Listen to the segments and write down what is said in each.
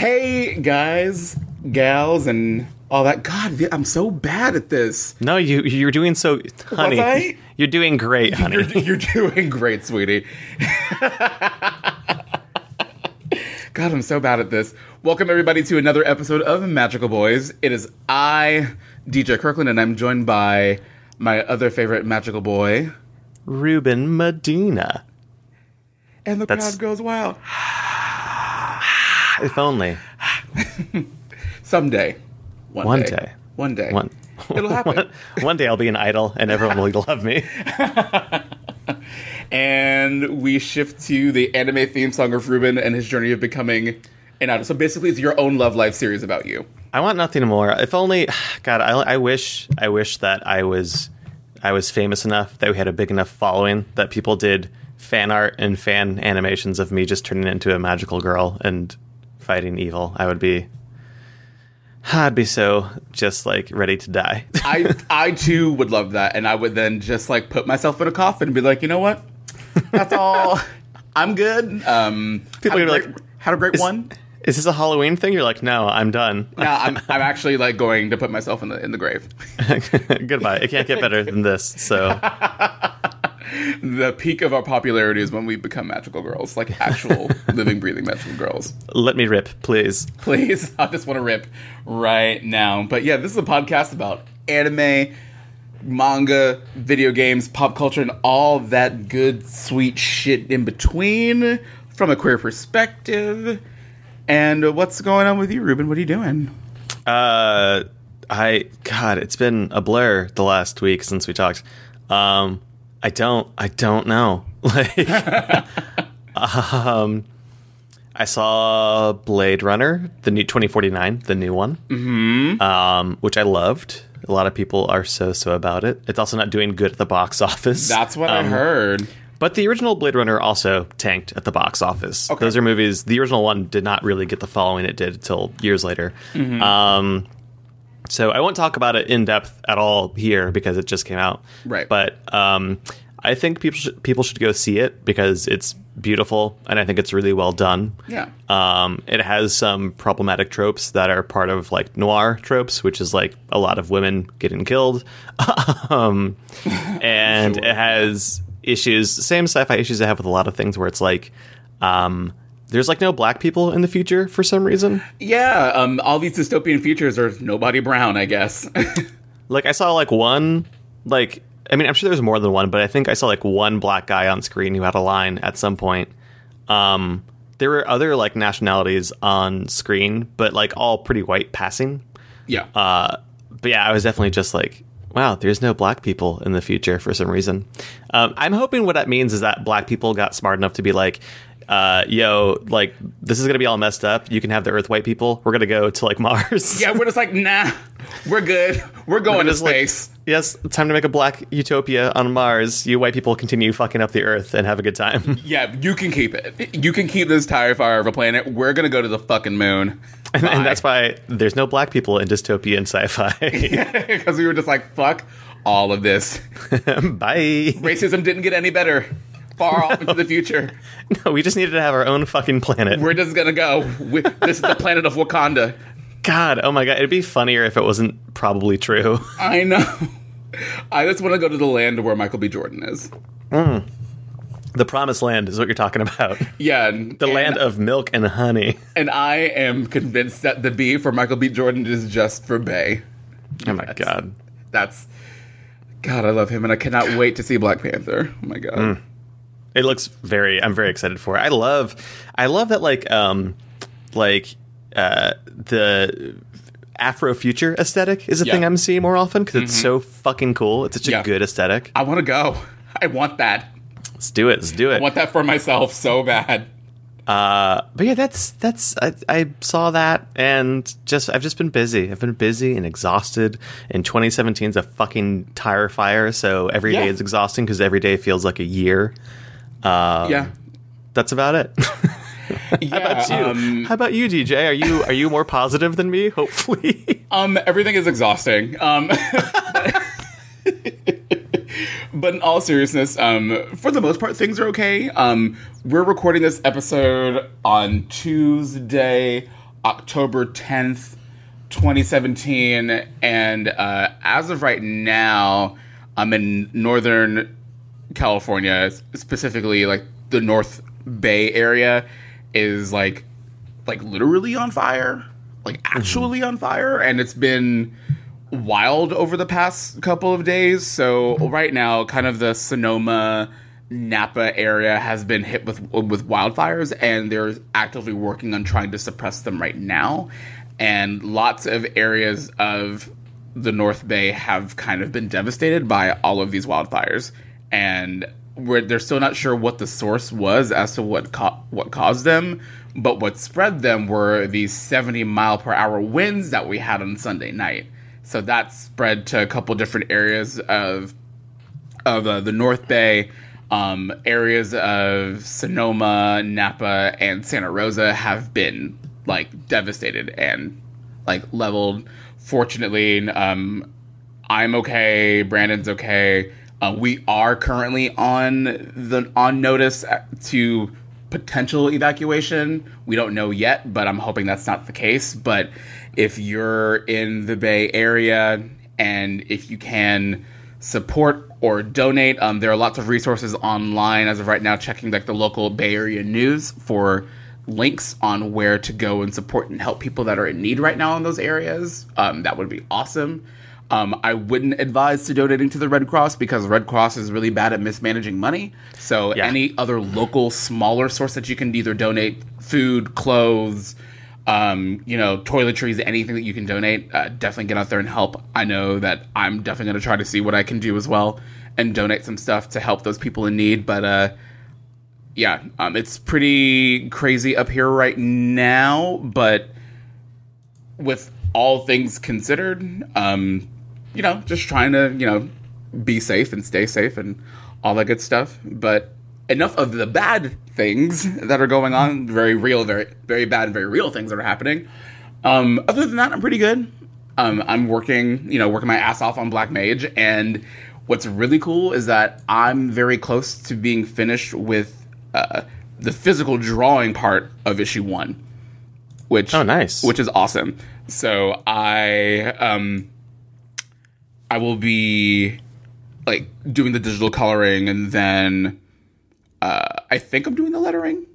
Hey, guys, gals, and all that. God, I'm so bad at this. No, you you're doing so, honey. I? You're doing great, honey. You're, you're doing great, sweetie. God, I'm so bad at this. Welcome, everybody, to another episode of Magical Boys. It is I, DJ Kirkland, and I'm joined by my other favorite magical boy. Ruben Medina. And the That's- crowd goes wild. If only Someday. One, One day. day. One day. one. It'll happen. One day I'll be an idol and everyone will love me. and we shift to the anime theme song of Ruben and his journey of becoming an idol. So basically, it's your own love life series about you. I want nothing more. If only, God, I, I wish, I wish that I was, I was famous enough that we had a big enough following that people did fan art and fan animations of me just turning into a magical girl and fighting evil. I would be, I'd be so just like ready to die. I I too would love that, and I would then just like put myself in a coffin and be like, you know what? That's all. I'm good. Um, People had a are great, like, had a great Is- one. Is this a Halloween thing? You're like, no, I'm done. No, I'm I'm actually like going to put myself in the in the grave. Goodbye. It can't get better than this. So The peak of our popularity is when we become magical girls, like actual living, breathing magical girls. let me rip, please. please. I just want to rip right now. But yeah, this is a podcast about anime, manga, video games, pop culture, and all that good, sweet shit in between from a queer perspective. And what's going on with you, Ruben? What are you doing? Uh, I God, it's been a blur the last week since we talked. Um, I don't, I don't know. Like, um, I saw Blade Runner, the new 2049, the new one, mm-hmm. um, which I loved. A lot of people are so so about it. It's also not doing good at the box office. That's what I Um, heard. But the original Blade Runner also tanked at the box office. Okay. Those are movies. The original one did not really get the following it did until years later. Um, so I won't talk about it in depth at all here because it just came out. Right. But um, I think people should, people should go see it because it's beautiful and I think it's really well done. Yeah. Um, it has some problematic tropes that are part of like noir tropes, which is like a lot of women getting killed. um, and Sure. it has issues, same sci-fi issues I have with a lot of things where it's like, um, there's like no black people in the future for some reason. Yeah, um, all these dystopian features are nobody brown, I guess. Like I saw like one, like I mean I'm sure there's more than one, but I think I saw like one black guy on screen who had a line at some point. Um, there were other like nationalities on screen, but like all pretty white passing. yeah. Uh, but yeah, I was definitely just like, wow, there's no black people in the future for some reason. Um, I'm hoping what that means is that black people got smart enough to be like, uh, yo, like this is gonna be all messed up. You can have the Earth white people. We're gonna go to like Mars. yeah, we're just like, nah, we're good. We're going to just like- space. yes, time to make a black utopia on Mars. You white people continue fucking up the Earth and have a good time. Yeah, you can keep it. You can keep this tire fire of a planet. We're gonna go to the fucking moon. and, and that's why there's no black people in dystopian sci-fi. because we were just like, fuck all of this. Bye. Racism didn't get any better. Far off into the future. No, we just needed to have our own fucking planet. We're just gonna go. We, this is the planet of Wakanda. God, oh my god, it'd be funnier if it wasn't probably true. I know. I just want to go to the land where Michael B. Jordan is. The promised land is what you're talking about. Yeah, and, The and- land of milk and honey. And I am convinced that the B for Michael B. Jordan is just for Bay. Oh my god. That's. God, I love him, and I cannot wait to see Black Panther. Oh my god. Mm. It looks very I'm very excited for it. I love I love that like um like uh the Afro-future aesthetic is a Yeah. thing I'm seeing more often because it's so fucking cool. It's such a good aesthetic. I want to go. I want that. Let's do it. Let's do it. I want that for myself so bad. Uh, but yeah, that's that's I, I saw that and just I've just been busy. I've been busy and exhausted. And 2017 is a fucking tire fire, so every day Yeah. is exhausting because every day feels like a year. Um, yeah. that's about it. Yeah. How about you? Um, How about you, DJ? Are you are you more positive than me? Hopefully. um, everything is exhausting. Um, but in all seriousness, um, for the most part, things are okay. Um, we're recording this episode on Tuesday, October 10th, 2017. And uh, as of right now, I'm in Northern California, specifically like the North Bay area is like like literally on fire, like mm-hmm. actually on fire, and it's been wild over the past couple of days. So mm-hmm. right now, kind of the Sonoma Napa area has been hit with with wildfires, and they're actively working on trying to suppress them right now. And lots of areas of the North Bay have kind of been devastated by all of these wildfires, and we're, they're still not sure what the source was as to what co- what caused them. But what spread them were these 70 mile per hour winds that we had on Sunday night. So that spread to a couple different areas of of uh, the North Bay. Um, areas of Sonoma, Napa, and Santa Rosa have been like devastated and like leveled. Fortunately, um, I'm okay. Brandon's okay. Uh, we are currently on the on notice to potential evacuation. We don't know yet, but I'm hoping that's not the case. But if you're in the Bay Area and if you can support or donate, um, there are lots of resources online as of right now. Checking like the local Bay Area news for links on where to go and support and help people that are in need right now in those areas. Um, that would be awesome. Um, I wouldn't advise to donating to the Red Cross because Red Cross is really bad at mismanaging money. So Yeah. any other local smaller source that you can either donate food, clothes, um, you know, toiletries, anything that you can donate, uh, definitely get out there and help. I know that I'm definitely going to try to see what I can do as well and donate some stuff to help those people in need. But uh, yeah, um, it's pretty crazy up here right now. But with all things considered, um, you know, just trying to, you know, be safe and stay safe and all that good stuff. But enough of the bad things that are going on, very real, very, very bad and very real things that are happening. Um, other than that, I'm pretty good. Um, I'm working, you know, working my ass off on Black Mage. And what's really cool is that I'm very close to being finished with uh, the physical drawing part of issue one which Oh, nice. which is awesome. So I um I will be like doing the digital coloring and then uh I think I'm doing the lettering.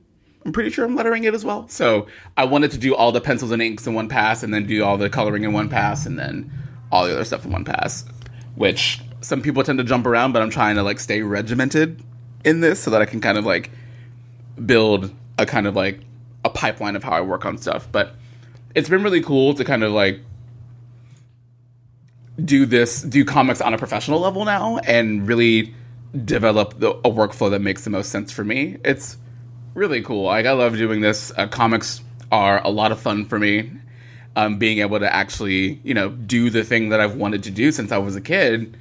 I'm pretty sure I'm lettering it as well. So I wanted to do all the pencils and inks in one pass and then do all the coloring in one pass and then all the other stuff in one pass. Which some people tend to jump around, but I'm trying to like stay regimented in this so that I can kind of like build a kind of like a pipeline of how I work on stuff. But it's been really cool to kind of like do this, do comics on a professional level now, and really develop the, a workflow that makes the most sense for me. It's really cool. Like I love doing this. Uh, comics are a lot of fun for me. Um, being able to actually, you know, do the thing that I've wanted to do since I was a kid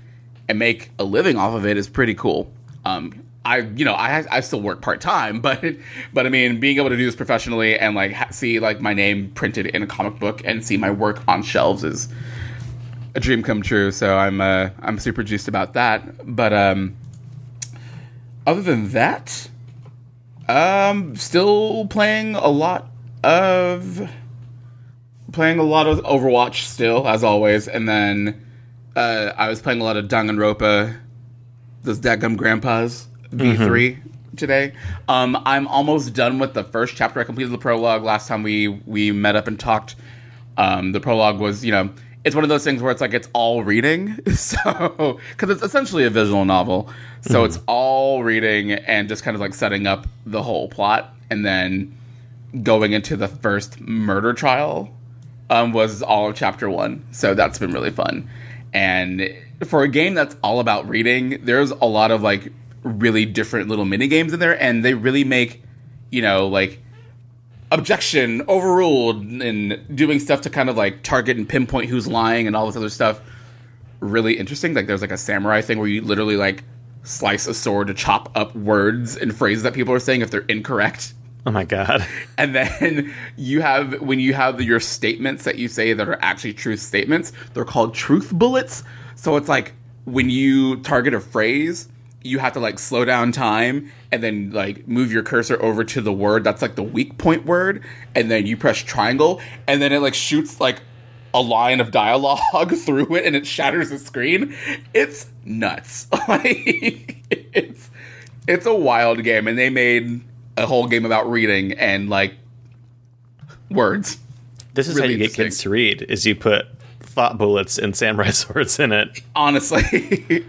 and make a living off of it is pretty cool. Um, I, you know, I I still work part time, but but I mean, being able to do this professionally and like ha- see like my name printed in a comic book and see my work on shelves is a dream come true. So I'm uh, I'm super juiced about that. But um, other than that, um, still playing a lot of playing a lot of Overwatch still as always, and then uh, I was playing a lot of Danganronpa, those dadgum grandpas V 3 today. Um, I'm almost done with the first chapter. I completed the prologue last time we we met up and talked. Um, the prologue was, you know, it's one of those things where it's like it's all reading, so because it's essentially a visual novel, so it's all reading and just kind of like setting up the whole plot, and then going into the first murder trial um, was all of chapter one. So that's been really fun. And for a game that's all about reading, there's a lot of like really different little mini games in there, and they really make you know like objection overruled and doing stuff to kind of like target and pinpoint who's lying and all this other stuff. Really interesting like there's like a samurai thing where you literally like slice a sword to chop up words and phrases that people are saying if they're incorrect. Oh my god. and then you have when you have your statements that you say that are actually truth statements they're called truth bullets. So it's like when you target a phrase you have to like slow down time and then like move your cursor over to the word. That's like the weak point word. And then you press triangle and then it like shoots like a line of dialogue through it and it shatters the screen. It's nuts. Like it's it's a wild game. And they made a whole game about reading and like words. This is Really how you get kids to read: is you put thought bullets and samurai swords in it. honestly.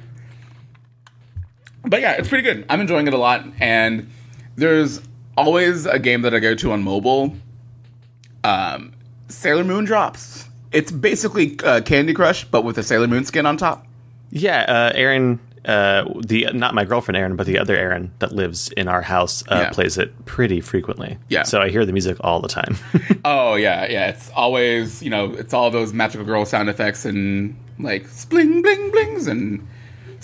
But yeah, it's pretty good. I'm enjoying it a lot, and there's always a game that I go to on mobile. Um, Sailor Moon drops. It's basically uh, Candy Crush, but with a Sailor Moon skin on top. Yeah, uh, Aaron, uh, the not my girlfriend Aaron, but the other Aaron that lives in our house uh, Yeah. plays it pretty frequently. Yeah. so I hear the music all the time. Oh yeah, yeah. It's always you know it's all those magical girl sound effects and like spling bling blings and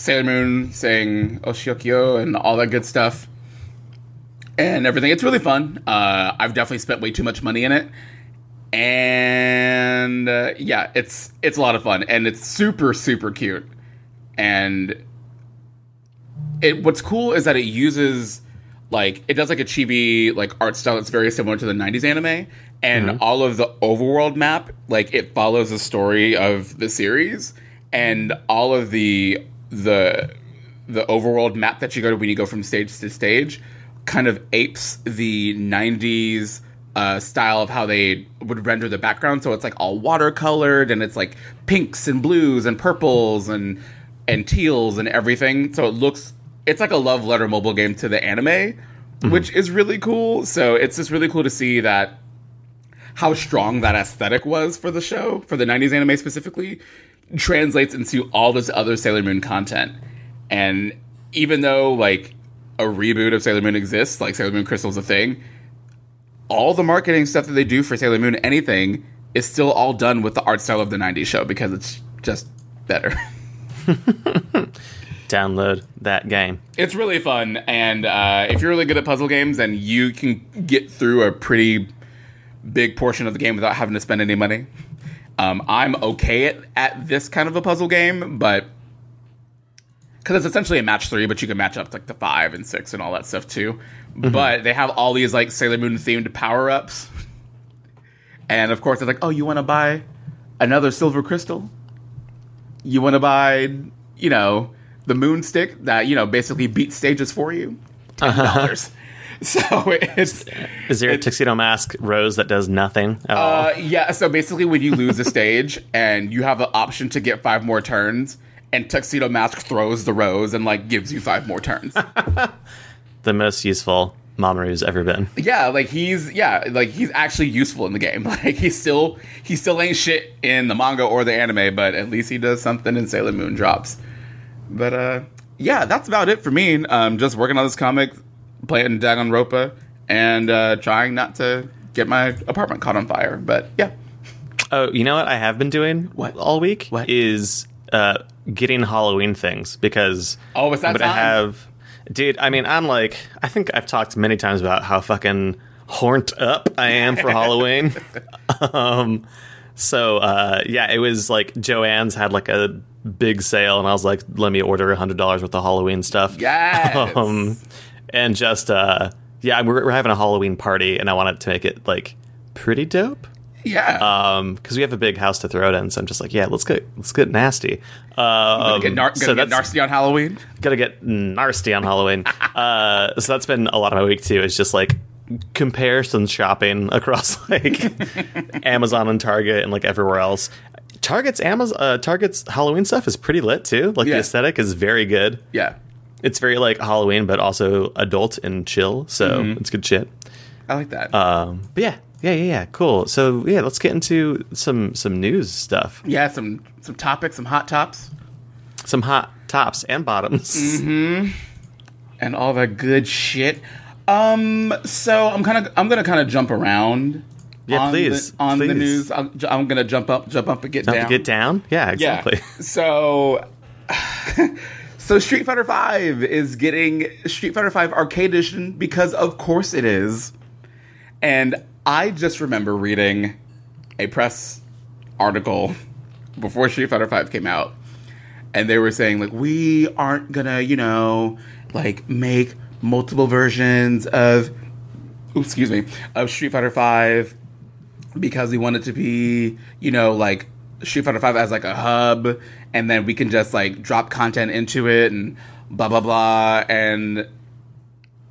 Sailor Moon saying Oshiokyo and all that good stuff and everything. It's really fun. Uh, I've definitely spent way too much money in it, and uh, yeah, it's it's a lot of fun and it's super super cute. And it what's cool is that it uses like it does like a chibi like art style that's very similar to the 90s anime and all of the overworld map like it follows the story of the series and all of the the the overworld map that you go to when you go from stage to stage kind of apes the 90s uh, style of how they would render the background. So it's like all watercolored and it's like pinks and blues and purples and and teals and everything. So it looks it's like a love letter mobile game to the anime which is really cool. So it's just really cool to see that how strong that aesthetic was for the show, for the 90s anime specifically, translates into all this other Sailor Moon content. And even though, like, a reboot of Sailor Moon exists, like Sailor Moon Crystal's a thing, all the marketing stuff that they do for Sailor Moon, anything, is still all done with the art style of the 90s show because it's just better. Download that game. it's really fun and uh, if you're really good at puzzle games and you can get through a pretty big portion of the game without having to spend any money um, i'm okay at, at this kind of a puzzle game but because it's essentially a match three but you can match up like the five and six and all that stuff too. But they have all these like sailor moon themed power-ups. And of course it's like oh you want to buy another silver crystal? You want to buy, you know, the moon stick that you know basically beats stages for you, ten dollars. So it's Is there a tuxedo mask rose that does nothing at all? uh, yeah. So basically, when you lose a stage and you have an option to get five more turns, and Tuxedo Mask throws the rose and like gives you five more turns. The most useful Mamoru's ever been. yeah, like he's yeah, like he's actually useful in the game. Like he's still he still ain't shit in the manga or the anime, but at least he does something in Sailor Moon drops. But uh yeah, that's about it for me. Um just working on this comic, playing Danganronpa, and uh trying not to get my apartment caught on fire. But yeah. Oh, you know what I have been doing What? all week What? is uh, getting Halloween things because Oh, it's that I'm gonna have, dude. I mean, I'm like, I think I've talked many times about how fucking horned up I am for Halloween. um, so uh, yeah, it was like Jo-Ann's had like a big sale, and I was like, let me order a hundred dollars worth of Halloween stuff. Yes. Um, and just uh, yeah, we're, we're having a Halloween party, and I wanted to make it like pretty dope yeah. um because we have a big house to throw it in so i'm just like yeah let's get let's get nasty um gonna get, nar- so get nasty on Halloween. Gotta get nasty on halloween uh so that's been a lot of my week too is just like comparison shopping across like amazon and target and like everywhere else target's amazon uh, target's halloween stuff is pretty lit too like Yeah. the aesthetic is very good Yeah. It's very like halloween but also adult and chill so Mm-hmm. it's good shit I like that. um but yeah yeah yeah yeah cool so yeah let's get into some some news stuff yeah, some some topics, some hot tops. some hot tops and bottoms. Mm-hmm. and all that good shit. Um, so I'm kind of I'm gonna kind of jump around. Yeah, on please, The, on the news, I'm, I'm gonna jump up, jump up and get Don't down. get down. Yeah, exactly. Yeah. So, so Street Fighter Five is getting Street Fighter Five Arcade Edition because of course it is. And I just remember reading a press article before Street Fighter Five came out, and they were saying like we aren't gonna, you know, like make multiple versions of, excuse me, of Street Fighter Five because we want it to be, you know, like Street Fighter Five as like a hub, and then we can just like drop content into it and blah blah blah. And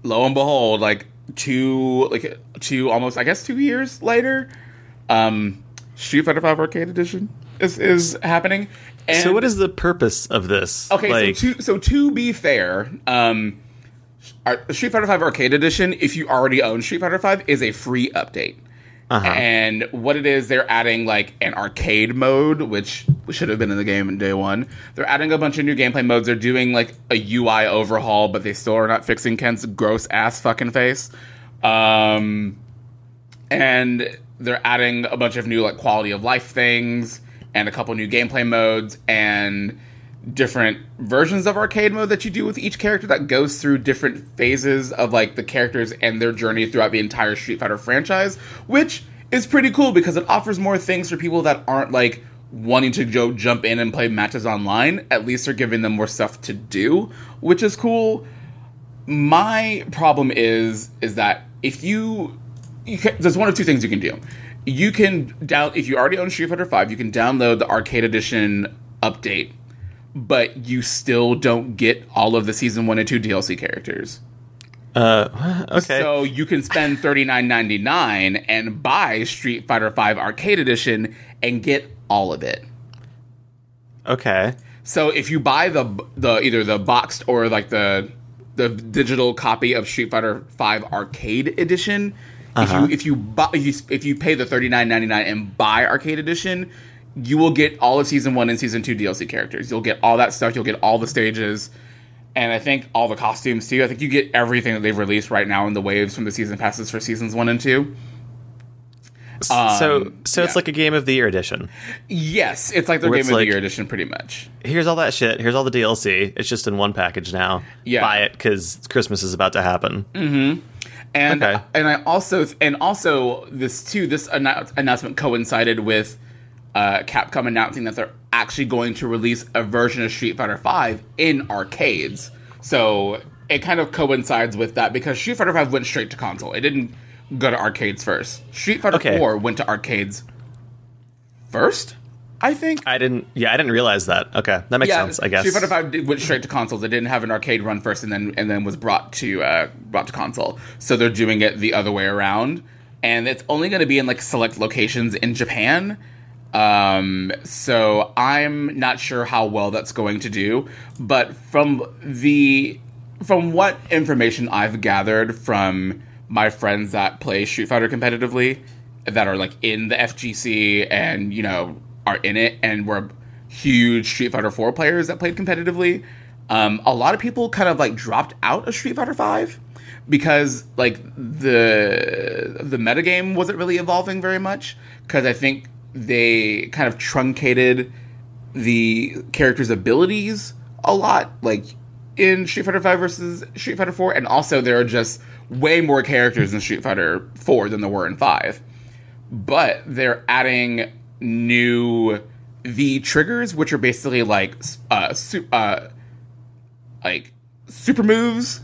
lo and behold, like two like two almost I guess two years later, um, Street Fighter Five Arcade Edition is is happening. And So what is the purpose of this? Okay, like, so to so to be fair, um, Street Fighter Five Arcade Edition, if you already own Street Fighter Five, is a free update. Uh-huh. And what it is, they're adding like an arcade mode, which should have been in the game in day one. They're adding a bunch of new gameplay modes. They're doing like a UI overhaul, but they still are not fixing Ken's gross ass fucking face. Um, and they're adding a bunch of new like quality of life things and a couple new gameplay modes and different versions of arcade mode that you do with each character that goes through different phases of like the characters and their journey throughout the entire Street Fighter franchise, which is pretty cool because it offers more things for people that aren't like wanting to go jump in and play matches online. At least they're giving them more stuff to do, which is cool. My problem is is that if you, you can, there's one of two things you can do. You can down if you already own Street Fighter Five, you can download the Arcade Edition update, but you still don't get all of the season one and two DLC characters. uh, okay. So you can spend thirty nine ninety nine and buy Street Fighter Five Arcade Edition and get all of it. okay. So if you buy the the either the boxed or like the the digital copy of Street Fighter Five Arcade Edition, Uh-huh. if you if you buy if you, if you pay the thirty nine ninety nine and buy Arcade Edition, you will get all of season one and season two DLC characters. You'll get all that stuff. You'll get all the stages, and I think all the costumes too. I think you get everything that they've released right now in the waves from the season passes for seasons one and two. so Um, so it's yeah. like a game of the year edition. Yes, it's like their Where Game of like- the Year edition, pretty much. Here's all that shit. Here's all the DLC. It's just in one package now. Yeah. Buy it because Christmas is about to happen. And Okay. and I also and also this too this annou- announcement coincided with uh, Capcom announcing that they're actually going to release a version of Street Fighter V in arcades. So it kind of coincides with that because Street Fighter V went straight to console. It didn't go to arcades first. Street Fighter Okay. 4 went to arcades first, I think. I didn't. Yeah, I didn't realize that. Okay, that makes sense. I guess. Street Fighter Five went straight to consoles. It didn't have an arcade run first, and then and then was brought to uh, brought to console. So they're doing it the other way around, and it's only going to be in like select locations in Japan. Um, so I'm not sure how well that's going to do, but from the from what information I've gathered from my friends that play Street Fighter competitively, that are like in the FGC and you know are in it and were huge Street Fighter 4 players that played competitively, um, a lot of people kind of like dropped out of Street Fighter 5 because like the the metagame wasn't really evolving very much. Because I think they kind of truncated the character's abilities a lot like in Street Fighter 5 versus Street Fighter 4 and also there are just way more characters in Street Fighter 4 than there were in 5 but they're adding new V triggers, which are basically like uh, su- uh like super moves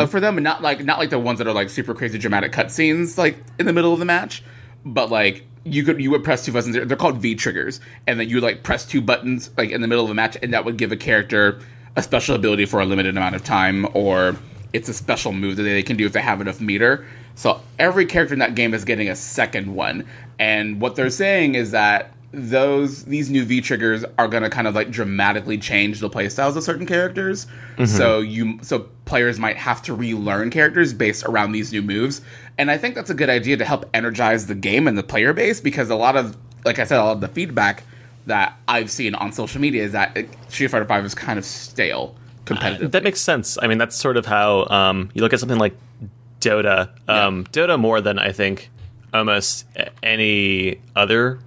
uh, for them, and not like not like the ones that are like super crazy dramatic cutscenes like in the middle of the match, but like you could you would press two buttons. They're called V triggers, and then you like press two buttons like in the middle of a match, and that would give a character a special ability for a limited amount of time, or it's a special move that they can do if they have enough meter. So every character in that game is getting a second one, and what they're saying is that those these new V triggers are going to kind of like dramatically change the playstyles of certain characters. So you so players might have to relearn characters based around these new moves, and I think that's a good idea to help energize the game and the player base because a lot of like I said, a lot of the feedback that I've seen on social media is that Street Fighter Five is kind of stale competitive. That makes sense. I mean, that's sort of how um, you look at something like Dota. Um, Dota more than I think almost any other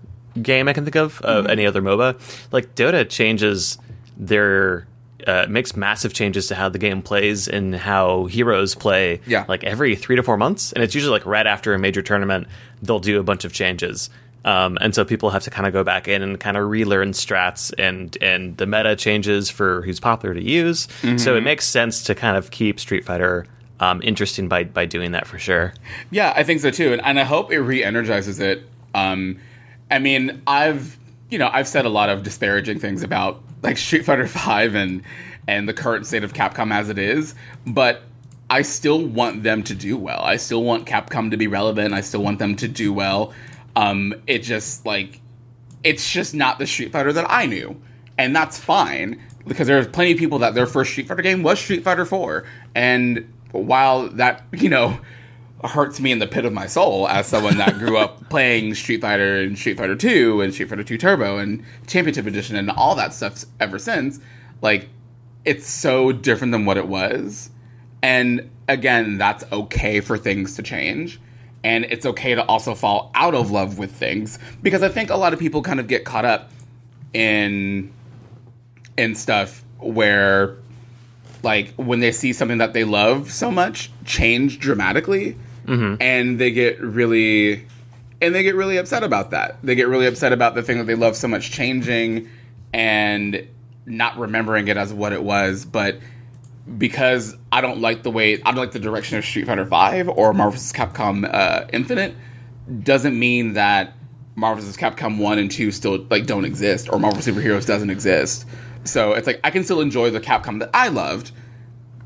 game I can think of, uh, any other MOBA. Like Dota changes their uh, makes massive changes to how the game plays and how heroes play. Yeah. like every three to four months, and it's usually like right after a major tournament they'll do a bunch of changes. Um, and so people have to kind of go back in and kind of relearn strats and and the meta changes for who's popular to use. So it makes sense to kind of keep Street Fighter um, interesting by by doing that for sure. Yeah, I think so too, and, and I hope it re-energizes it. Um, I mean, I've you know I've said a lot of disparaging things about like Street Fighter Five and and the current state of Capcom as it is, but I still want them to do well. I still want Capcom to be relevant. I still want them to do well. Um, it just like it's just not the Street Fighter that I knew, and that's fine because there's plenty of people that their first Street Fighter game was Street Fighter Four, and while that you know hurts me in the pit of my soul as someone that grew up playing Street Fighter and Street Fighter Two and Street Fighter Two Turbo and Championship Edition and all that stuff ever since, like it's so different than what it was, and again, that's okay for things to change. And it's okay to also fall out of love with things because I think a lot of people kind of get caught up in in stuff where like when they see something that they love so much change dramatically and they get really and they get really upset about that. They get really upset about the thing that they love so much changing and not remembering it as what it was, but because I don't like the way I don't like the direction of Street Fighter Five or Marvel vs. Capcom uh, Infinite doesn't mean that Marvel vs. Capcom One and Two still like don't exist or Marvel Superheroes doesn't exist. So it's like I can still enjoy the Capcom that I loved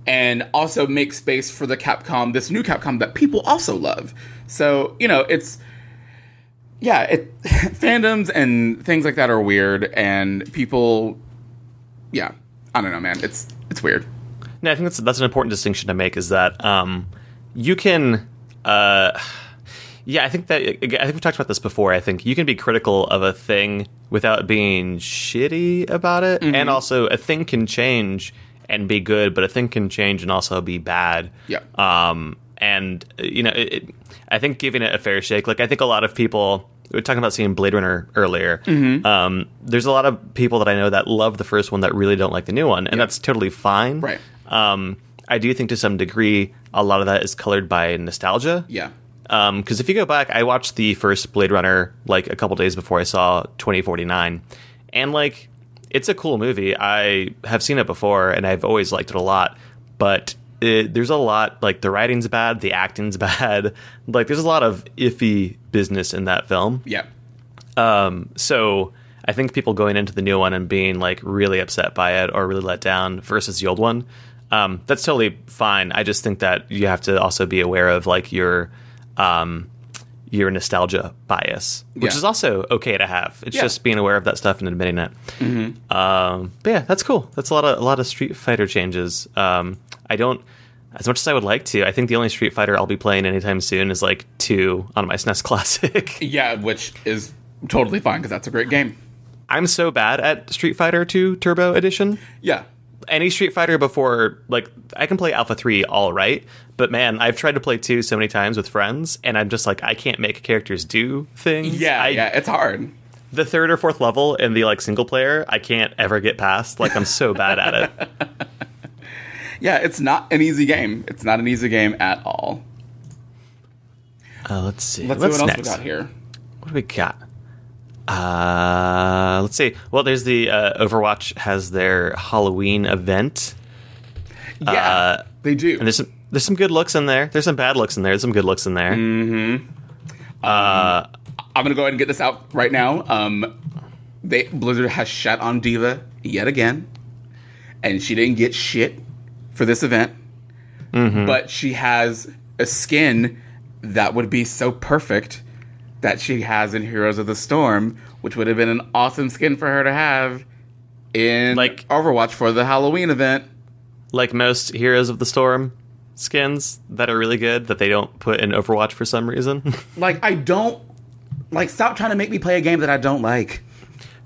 and also make space for the Capcom, this new Capcom that people also love. So you know it's yeah, it fandoms and things like that are weird and people yeah I don't know man it's it's weird. No, I think that's that's an important distinction to make. Is that um, you can, uh, yeah, I think that I think we talked about this before. I think you can be critical of a thing without being shitty about it, and also a thing can change and be good, but a thing can change and also be bad. Yeah. Um, and you know, it, it, I think giving it a fair shake. Like I think a lot of people. We were talking about seeing Blade Runner earlier. Um, there's a lot of people that I know that love the first one that really don't like the new one, and Yeah. that's totally fine. Right. Um, I do think to some degree a lot of that is colored by nostalgia. Yeah. Because if you go back, I watched the first Blade Runner like a couple days before I saw 2049, and like it's a cool movie. I have seen it before, and I've always liked it a lot. But it, there's a lot like the writing's bad, the acting's bad. Like there's a lot of iffy business in that film. Yeah. Um, so I think people going into the new one and being like really upset by it or really let down versus the old one, um, that's totally fine. I just think that you have to also be aware of like your um, your nostalgia bias, which Yeah. is also okay to have. It's Yeah. just being aware of that stuff and admitting it. Um, but yeah, that's cool. That's a lot of a lot of Street Fighter changes. Um, I don't. As much as I would like to, I think the only Street Fighter I'll be playing anytime soon is like two on my SNES Classic. Yeah, which is totally fine because that's a great game. I'm so bad at Street Fighter 2 Turbo Edition. Yeah. Any Street Fighter before, like, I can play Alpha 3 all right, but man, I've tried to play 2 so many times with friends, and I'm just like, I can't make characters do things. Yeah, I, yeah, it's hard. The third or fourth level in the, like, single player, I can't ever get past. Like, I'm so bad at it. Yeah, it's not an easy game. It's not an easy game at all. Uh, let's see. Let's What's see what else next? we got here. What do we got? Uh, let's see. Well, there's the uh, Overwatch has their Halloween event. Yeah, Uh, they do. And there's some there's some good looks in there. There's some bad looks in there. There's some good looks in there. Mm. I'm gonna go ahead and get this out right now. Um, they Blizzard has shut on D.Va yet again, and she didn't get shit for this event. But she has a skin that would be so perfect that she has in Heroes of the Storm, which would have been an awesome skin for her to have in Like- Overwatch for the Halloween event. Like most Heroes of the Storm skins that are really good that they don't put in Overwatch for some reason. Like I don't like stop trying to make me play a game that I don't like.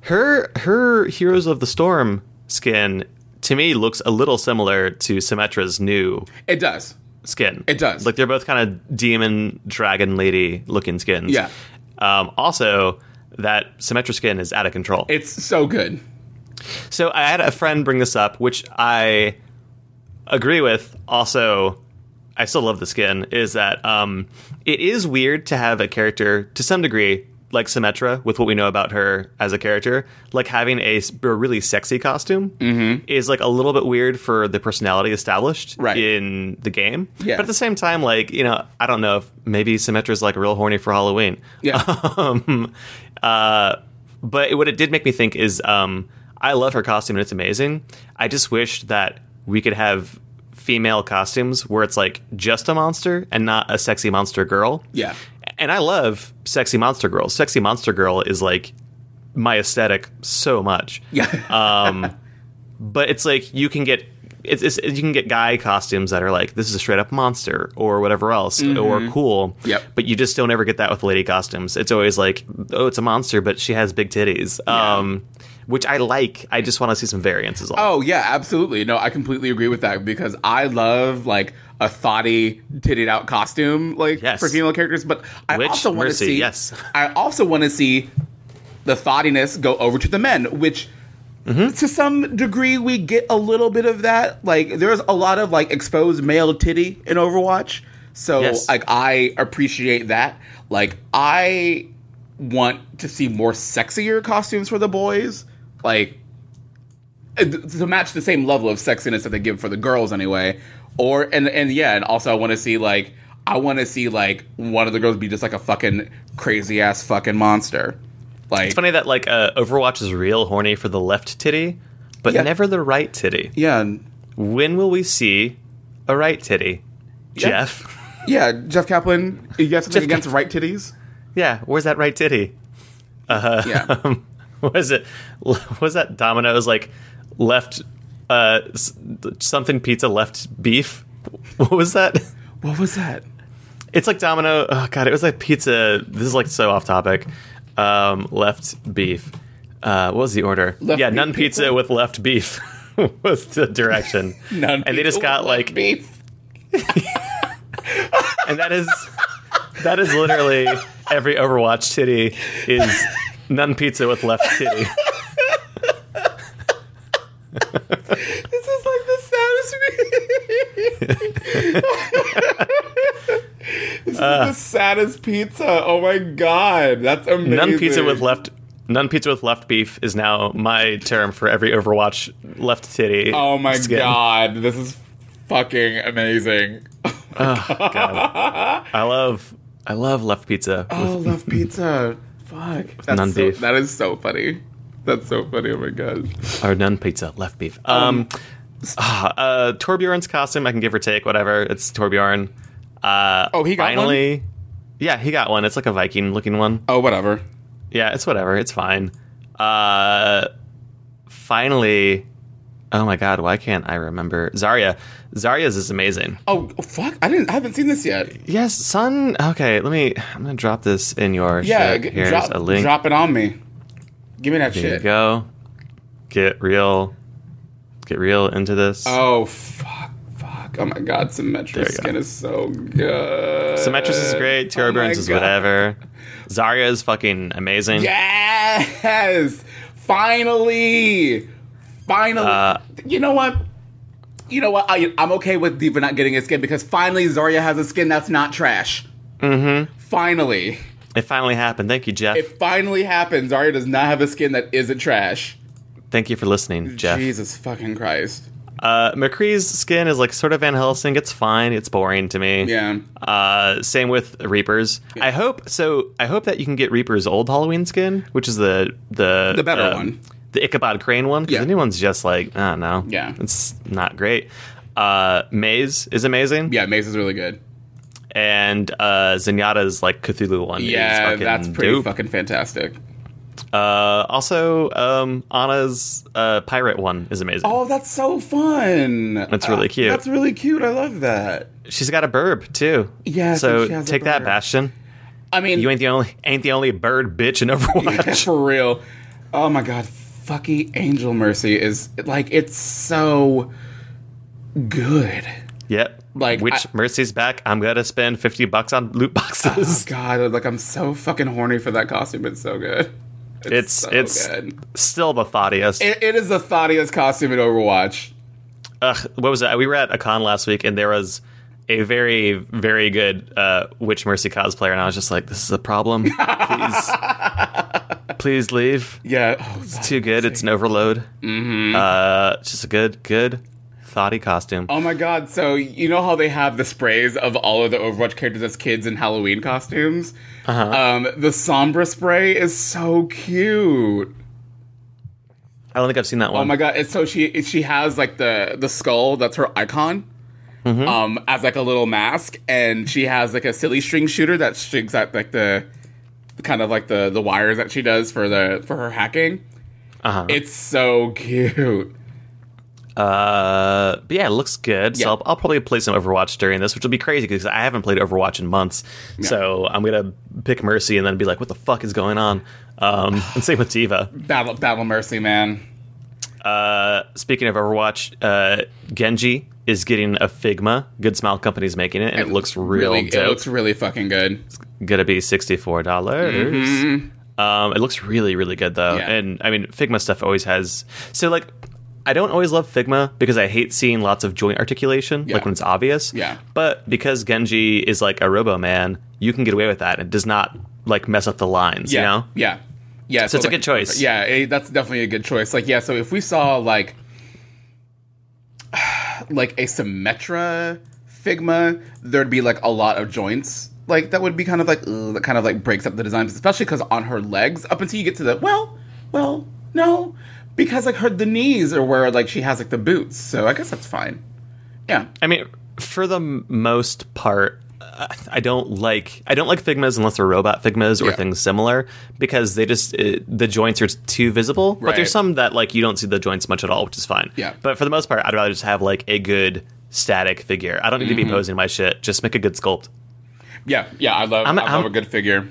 her her Heroes of the Storm skin to me looks a little similar to Symmetra's new It does. Skin. It does. Like they're both kind of demon dragon lady looking skins. Yeah. Um, also, that Symmetra skin is out of control. It's so good. So I had a friend bring this up, which I agree with. Also, I still love the skin. Is that um, it is weird to have a character to some degree like Symmetra with what we know about her as a character, like having a, a really sexy costume Mm-hmm. is like a little bit weird for the personality established Right. in the game. Yeah. But at the same time, like you know, I don't know if maybe Symmetra's like real horny for Halloween. Yeah. um, uh, but what it did make me think is um, I love her costume and it's amazing. I just wish that we could have female costumes where it's like just a monster and not a sexy monster girl. Yeah. And I love sexy monster girl. Sexy monster girl is like my aesthetic so much. Yeah. Um, but it's like you can get it's, it's you can get guy costumes that are like this is a straight up monster or whatever else or cool. Mm-hmm. Yep. But you just don't ever get that with lady costumes. It's always like oh it's a monster but she has big titties. Um, which I like. I just want to see some variants as well. Oh yeah, absolutely. No, I completely agree with that because I love like a thoughty, titted out costume like Yes. for female characters. But I Which, also want to see. yes. I also want to see the thoughtiness go over to the men, which. Mm-hmm. To some degree, we get a little bit of that. Like, there's a lot of like exposed male titty in Overwatch, so Yes. like I appreciate that. Like, I want to see more sexier costumes for the boys. Like, uh, to match the same level of sexiness that they give for the girls anyway or and and yeah and also i want to see like i want to see like one of the girls be just like a fucking crazy ass fucking monster like It's funny that like uh, Overwatch is real horny for the left titty, but Yeah. never the right titty. yeah When will we see a right titty? Yeah. Jeff. yeah jeff kaplan you have something Jeff against right titties Yeah, where's that right titty? Uh, huh. yeah was it? Was that Domino's like left uh something pizza left beef? What was that? what was that It's like Domino. Oh god, it was like pizza. This is like so off topic. Um, left beef. Uh, what was the order? Left yeah, none pizza pizza? with left beef was the direction. None and they just got like, beef and that is that is literally every Overwatch titty is none pizza with left titty. this is like the saddest is the saddest pizza oh my god that's amazing None pizza with left. None pizza with left beef is now my term for every Overwatch left titty. oh my skin. god this is fucking amazing God. I love I love left pizza. Oh, love pizza. Fuck. That's None so, beef. That is so funny. That's so funny. Oh my god. or none pizza, left beef. Um, ah, uh, Torbjorn's costume, I can give or take, whatever. It's Torbjorn. Uh, Oh, he got finally. Yeah, he got one. It's like a Viking looking one. Oh, whatever. Yeah, it's whatever. It's fine. Uh, finally. Oh my god, why can't I remember Zarya? Zarya's is amazing. Oh fuck! I didn't. I haven't seen this yet. Yes, son. Okay, let me. I'm gonna drop this in your. Yeah. g- Here's drop, a link. drop it on me. Give me that There you shit. go. Get real. Get real into this. Oh fuck! Fuck! Oh my god! There Symmetra you go. skin is so good. Symmetra's is great. Oh my Torbjorn's is God. whatever. Zarya is fucking amazing. Yes! Finally! Finally! Uh, you know what? You know what? I, I'm okay with D.Va not getting a skin because finally Zarya has a skin that's not trash. Mm-hmm. Finally. It finally happened. Thank you, Jeff. It finally happened. Zarya does not have a skin that isn't trash. Thank you for listening, Jeff. Jesus fucking Christ. Uh, McCree's skin is like sort of Van Helsing. It's fine. It's boring to me. Yeah. Uh, same with Reapers. I hope so. I hope that you can get Reaper's old Halloween skin, which is the the The better um, one. the Ichabod Crane one. Because Yeah. the new one's just like I don't know. Yeah. it's not great. Uh, Mei's is amazing. Yeah, Mei's is really good. and uh, Zenyatta's like Cthulhu one. is Yeah, that's pretty dope. fucking fantastic. Uh, also, um, Ana's uh, pirate one is amazing. Oh, that's so fun. That's really Uh, cute. That's really cute. I love that. She's got a burb too. Yeah, I So think she has a take that, burb. Bastion. I mean, You ain't the only ain't the only bird bitch in Overwatch. for real. Oh my god, fucking Angel Mercy is like it's so good. yep. Like, which I- Mercy's back. I'm gonna spend fifty bucks on loot Oh boxes. god, like I'm so fucking horny for that costume. It's so good. It's so it's good. still the thoughtiest. It, it is the thoughtiest costume in Overwatch. Ugh, what was that? We were at a con last week, and there was a very very good uh, Witch Mercy cosplayer, and I was just like, "This is a problem. Please, please leave. Yeah. Oh, It's too good. It's an overload. Mm-hmm. Uh, it's just a good good thoughty costume. Oh my god, so you know how they have the sprays of all of the Overwatch characters as kids in Halloween costumes? Uh-huh. Um, the Sombra spray is so cute. I don't think I've seen that Oh one. my god, it's so she she has like the the skull that's her icon. Mm-hmm. Um, as like a little mask, and she has like a silly string shooter that strings out like the kind of like the the wires that she does for the for her hacking. uh-huh. It's so cute. Uh, but yeah, it looks good. Yeah. So I'll, I'll probably play some Overwatch during this, which will be crazy because I haven't played Overwatch in months. So I'm gonna pick Mercy and then be like, "What the fuck is going on?" Um, and same with D.Va. Battle Battle Mercy, man. Uh, speaking of Overwatch, uh, Genji is getting a Figma. Good Smile Company's making it, and it looks real really, dope. It looks really fucking good. It's gonna be sixty four dollars. Um, it looks really really good though, Mm-hmm. Yeah. and I mean Figma stuff always has. So like, I don't always love Figma because I hate seeing lots of joint articulation, Yeah. like when it's obvious. Yeah. But because Genji is like a Robo Man, you can get away with that. It does not like mess up the lines. Yeah, You know. yeah, yeah. So it's a good choice. Yeah, eh, that's definitely a good choice. Like, yeah. So if we saw like like a Symmetra Figma, there'd be like a lot of joints. Like that would be kind of like ugh, that kind of like breaks up the designs, especially because on her legs, up until you get to the well, well, no, because like her the knees are where like she has like the boots. So I guess that's fine. Yeah, I mean, for the most part, I don't like I don't like Figmas unless they're robot Figmas or Yeah. things similar because they just uh the joints are too visible. But there's some that like you don't see the joints much at all, which is fine. Yeah. But for the most part, I'd rather just have like a good static figure. I don't need to Mm-hmm. be posing my shit. Just make a good sculpt. yeah, yeah. I love I'm- I love I'm- a good figure.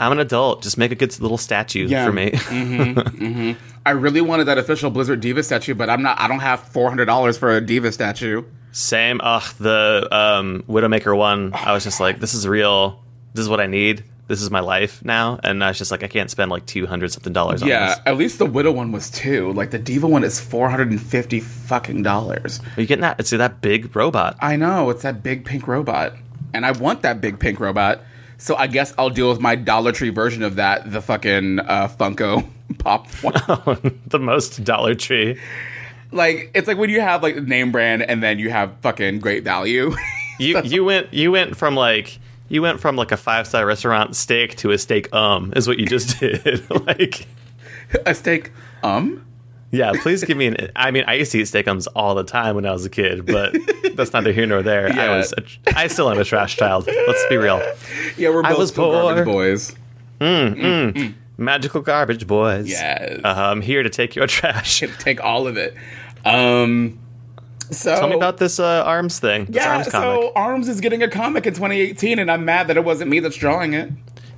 I'm an adult. Just make a good little statue Yeah. for me. I really wanted that official Blizzard D.Va statue, but I'm not. I don't have four hundred dollars for a D.Va statue. Same. Ugh, the um, Widowmaker one. I was just like, this is real. This is what I need. This is my life now. And I was just like, I can't spend like two hundred something dollars on Yeah, this. at least the Widow one was two. Like the D.Va one is four hundred and fifty fucking dollars. Are you getting that? It's that big robot. I know it's that big pink robot, and I want that big pink robot. So I guess I'll deal with my Dollar Tree version of that, the fucking uh, Funko Pop one. the most Dollar Tree. like it's like when you have like the name brand and then you have fucking great value. You you went you went from like you went from like a five star restaurant steak to a steak um is what you just did. like a steak, um. Yeah, please give me an. I mean, I used to eat steakums all the time when I was a kid, but that's neither here nor there. I was a, I still am a trash child. Let's be real. Yeah, we're I both was still garbage poor. boys. Magical garbage boys. Yes. Uh, I'm here to take your trash. Take all of it. Um. So Tell me about this uh, arms thing. This Yeah, arms comic. so Arms is getting a comic in 2018, and I'm mad that it wasn't me that's drawing it.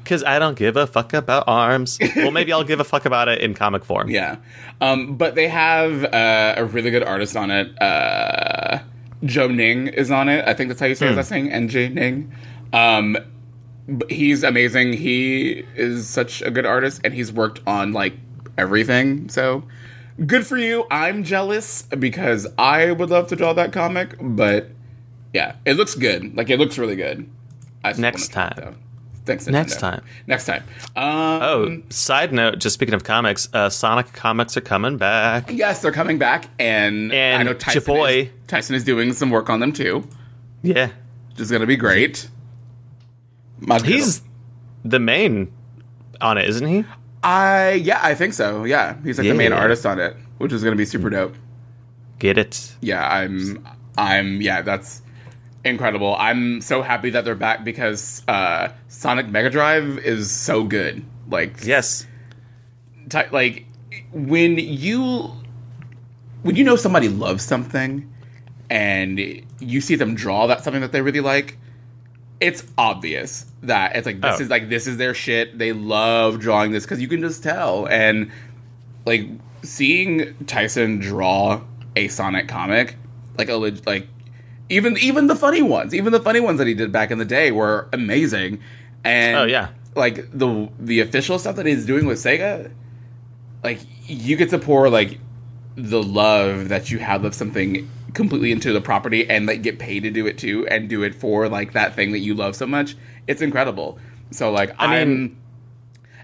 Because I don't give a fuck about arms. well, maybe I'll give a fuck about it in comic form. Yeah, um, but they have uh, a really good artist on it. Uh, Joe Ning is on it. I think that's how you say his last name, NJ Ning. Um, he's amazing. He is such a good artist, and he's worked on like everything. So good for you. I'm jealous because I would love to draw that comic, but yeah, it looks good. Like it looks really good. I Next time. Thanks. Next time. Next time. Um, Oh, side note, just speaking of comics, uh, Sonic comics are coming back. Yes, they're coming back, and, And I know Tyson Chapoy. is, Tyson is doing some work on them too, Yeah. which is going to be great. My He's the main on it, isn't he? I yeah, I think so. Yeah, he's like the main artist on it, which is going to be super dope. Get it? Yeah, I'm, I'm yeah, that's incredible. I'm so happy that they're back because uh, Sonic Mega Drive is so good. Like Yes. ty- like when you when you know somebody loves something and you see them draw that something that they really like it's obvious that it's like this Oh. is like this is their shit they love drawing this because you can just tell and like seeing tyson draw a sonic comic like a like even even the funny ones even the funny ones that he did back in the day were amazing. And Oh, yeah. like the the official stuff that he's doing with Sega, like you get to pour like the love that you have of something completely into the property and like get paid to do it too and do it for like that thing that you love so much. It's incredible. So like I i'm mean-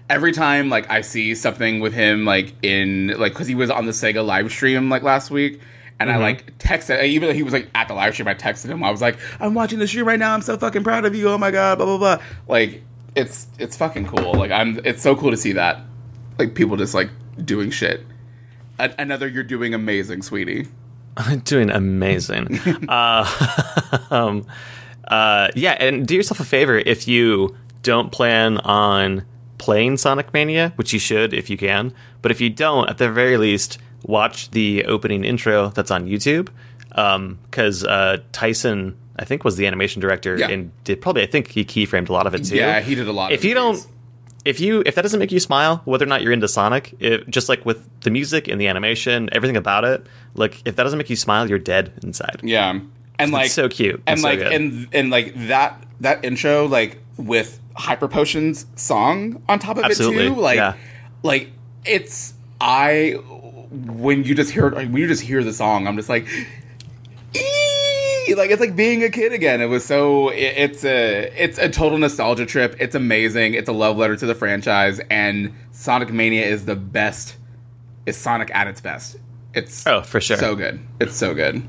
every time like i see something with him like in like because he was on the sega live stream like last week and Mm-hmm. I like texted, even though he was like at the live stream, I texted him. I was like, "I'm watching the stream right now. I'm so fucking proud of you. Oh my god, blah blah blah." Like, it's it's fucking cool. Like, I'm. It's so cool to see that. Like, people just like doing shit. A- another, you're doing amazing, sweetie. I'm doing amazing. uh, um, uh, yeah, and do yourself a favor if you don't plan on playing Sonic Mania, which you should if you can. But if you don't, at the very least, watch the opening intro that's on YouTube. Because uh, Tyson, I think, was the animation director Yeah. and did probably, I think he keyframed a lot of it too. Yeah, he did a lot. If you don't if you if that doesn't make you smile, whether or not you're into Sonic, it, just like with the music and the animation, everything about it, like if that doesn't make you smile, you're dead inside. yeah, and like so cute. and so like good. and and like that that intro like with hyper potions song on top of Absolutely, it too like yeah. like it's i when you just hear like, when you just hear the song i'm just like "Ee!" like it's like being a kid again it was so it, it's a it's a total nostalgia trip it's amazing it's a love letter to the franchise and sonic mania is the best is sonic at its best it's Oh, for sure. so good it's so good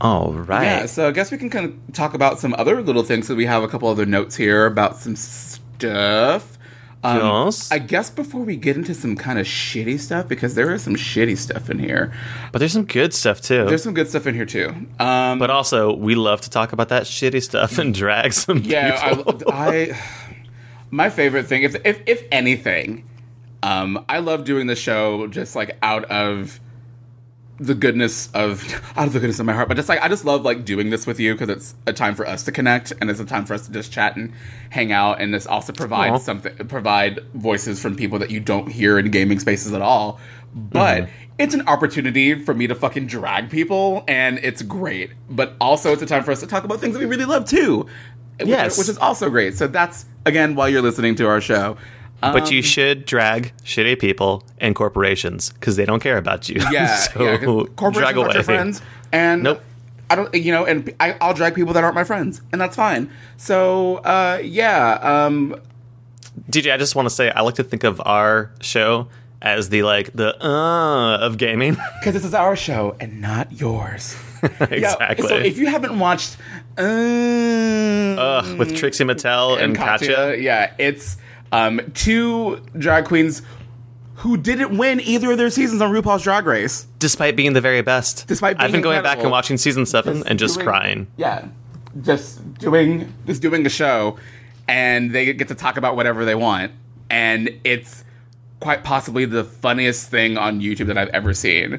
All right. yeah, so I guess we can kind of talk about some other little things. So we have a couple other notes here about some stuff. Um, Yes. I guess before we get into some kind of shitty stuff, because there is some shitty stuff in here. But there's some good stuff too. There's some good stuff in here too. Um, but also, we love to talk about that shitty stuff and drag some yeah, people. I, I, my favorite thing, if if if anything, um, I love doing the show just like out of the goodness of out of the goodness of my heart but just like i just love like doing this with you because it's a time for us to connect and it's a time for us to just chat and hang out and this also provides Aw. something provide voices from people that you don't hear in gaming spaces at all but Mm-hmm. it's an opportunity for me to fucking drag people and it's great but also it's a time for us to talk about things that we really love too which- Yes. which is also great so that's again while you're listening to our show but Um, you should drag shitty people and corporations because they don't care about you. Yeah, so yeah. 'cause drag Corporations away. your friends, and Nope. I don't, you know, and I, I'll drag people that aren't my friends, and that's fine. So, uh, yeah, um, DJ, I just want to say I like to think of our show as the like the uh of gaming. because this is our show and not yours. Yeah, exactly. so if you haven't watched, uh, UNHhhh, with Trixie Mattel and, Katya. yeah, it's um, two drag queens who didn't win either of their seasons on RuPaul's Drag Race. despite being the very best. Despite I've being been going back and watching season seven and just doing- crying. Yeah, just doing just doing a show, and they get to talk about whatever they want, and it's quite possibly the funniest thing on YouTube that I've ever seen.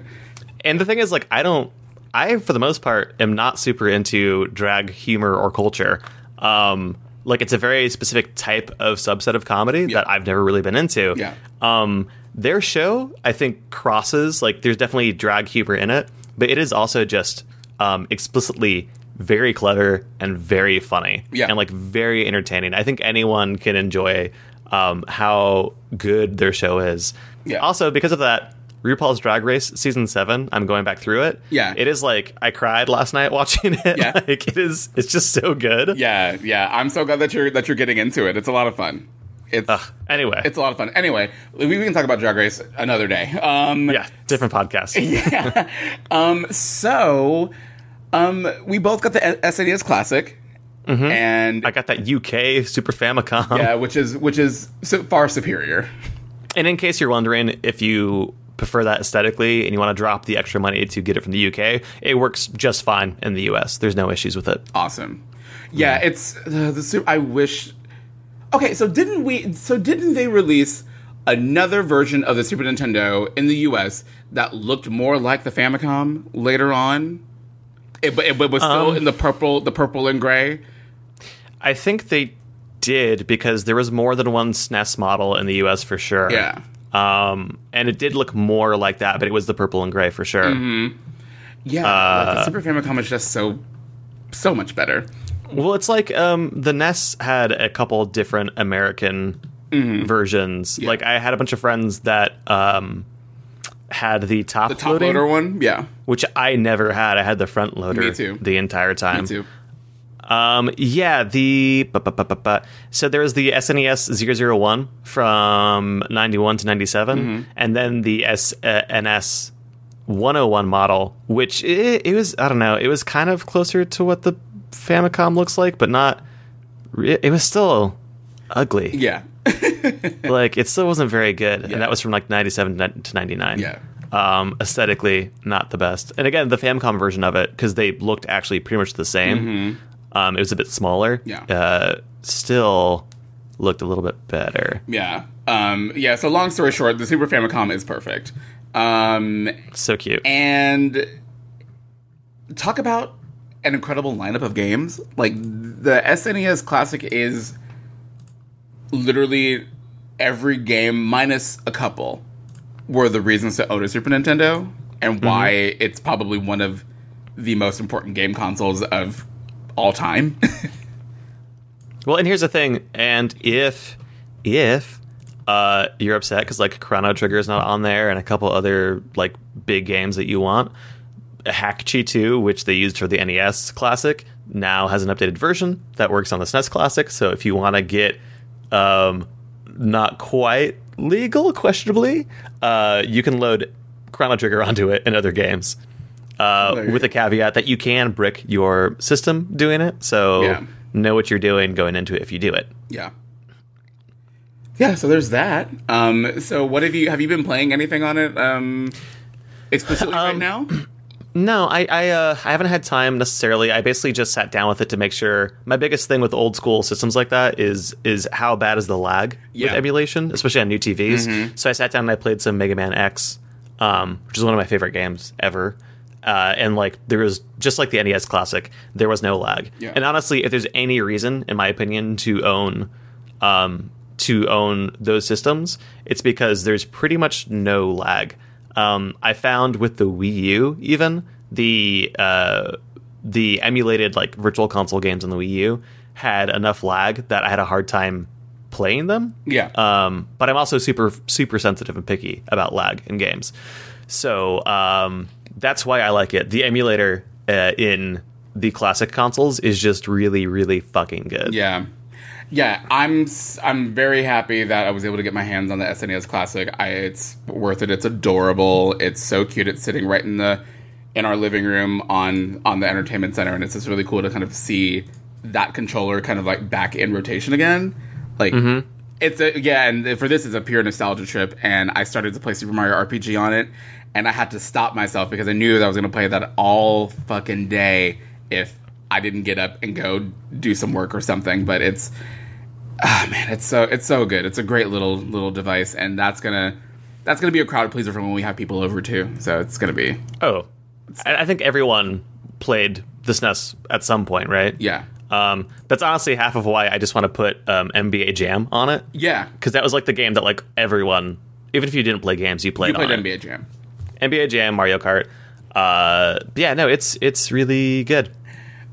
And the thing is, like, I don't, I for the most part am not super into drag humor or culture. Um, like, it's a very specific type of subset of comedy that I've never really been into. Yeah. Um, their show, I think, crosses. Like, there's definitely drag humor in it, but it is also just um, explicitly very clever and very funny. Yeah. And like very entertaining. I think anyone can enjoy um, how good their show is. Yeah. Also, because of that, RuPaul's Drag Race season seven, I'm going back through it. Yeah. It is like I cried last night watching it. Yeah. like it is it's just so good. Yeah, yeah. I'm so glad that you're that you're getting into it. It's a lot of fun. It's Anyway. it's a lot of fun. Anyway, we, we can talk about Drag Race another day. Um, yeah, different podcast. yeah. Um, so, um, we both got the SNES Classic, and Mm-hmm. I got that UK Super Famicom. yeah, which is which is so far superior. And in case you're wondering if you prefer that aesthetically and you want to drop the extra money to get it from the UK, it works just fine in the US. There's no issues with it. Awesome. Yeah, it's uh, the super. I wish. Okay, so didn't we? So didn't they release another version of the Super Nintendo in the U.S. that looked more like the Famicom later on? It, but it, was still Um, in the purple, the purple and gray. I think they did because there was more than one SNES model in the US for sure. Yeah. Um, and it did look more like that, but it was the purple and gray for sure. Mm-hmm. Yeah, Uh, like the Super Famicom is just so, so much better. Well, it's like um, the NES had a couple different American versions. Like I had a bunch of friends that um, had the top, The top loading, loader one, yeah, which I never had. I had the front loader Me too. the entire time. me too. Um, yeah, the bu- bu- bu- so there was the SNES 001 from 91 to 97, Mm-hmm. and then the SNS 101 model, which it, it was I don't know, it was kind of closer to what the Famicom looks like, but not. re- It was still ugly. Yeah, Like it still wasn't very good, Yeah. and that was from like 97 to 99. Yeah. Um, aesthetically, not the best. And again, the Famicom version of it, because they looked actually pretty much the same. Um, it was a bit smaller. Mm-hmm. Yeah. Uh, still looked a little bit better. yeah, um, yeah. So long story short, the Super Famicom is perfect. Um, So cute. and talk about an incredible lineup of games. Like the SNES Classic is literally every game minus a couple were the reasons to own a Super Nintendo and why it's probably one of the most important game consoles of all time. Well, and here's the thing. And if if uh, you're upset because like Chrono Trigger is not on there and a couple other like big games that you want, hakchi 2, which they used for the NES Classic, now has an updated version that works on the SNES Classic. So if you want to get um, not quite legal, questionably, uh, you can load Chrono Trigger onto it and other games. Uh, with a caveat that you can brick your system doing it. So Yeah. know what you're doing going into it if you do it. yeah. Yeah, so there's that. Um, so what have you have you been playing anything on it um, explicitly right Um, now? No, I I, uh, I haven't had time necessarily. I basically just sat down with it to make sure. My biggest thing with old school systems like that is is how bad is the lag Yeah. Mm-hmm. with emulation, especially on new TVs. So I sat down and I played some Mega Man X, um, which is one of my favorite games ever. Uh, and like there was just like the NES Classic, there was no lag. Yeah. And honestly, if there's any reason, in my opinion, to own um, to own those systems, it's because there's pretty much no lag. Um, I found with the Wii U, even the uh, the emulated like virtual console games on the Wii U had enough lag that I had a hard time playing them. Yeah. Um, but I'm also super super sensitive and picky about lag in games, so um, that's why I like it. The emulator uh, in the classic consoles is just really really fucking good. Yeah, yeah. I'm I'm very happy that I was able to get my hands on the SNES Classic. I, it's worth it. It's adorable. It's so cute. It's sitting right in the in our living room on on the entertainment center, and it's just really cool to kind of see that controller kind of like back in rotation again. Like it's a yeah, and for this is a pure nostalgia trip. And I started to play Super Mario RPG on it, and I had to stop myself because I knew that I was going to play that all fucking day if I didn't get up and go do some work or something. But it's ah man, it's so it's so good. It's a great little little device, and that's gonna that's gonna be a crowd pleaser for when we have people over too. So it's gonna be Oh, I, I think everyone played the SNES at some point, right? yeah Um, that's honestly half of why I just want to put um, NBA Jam on it yeah. because that was like the game that like everyone, even if you didn't play games, you played You played on it. NBA Jam. NBA Jam, Mario Kart. Uh, yeah, no, it's it's really good.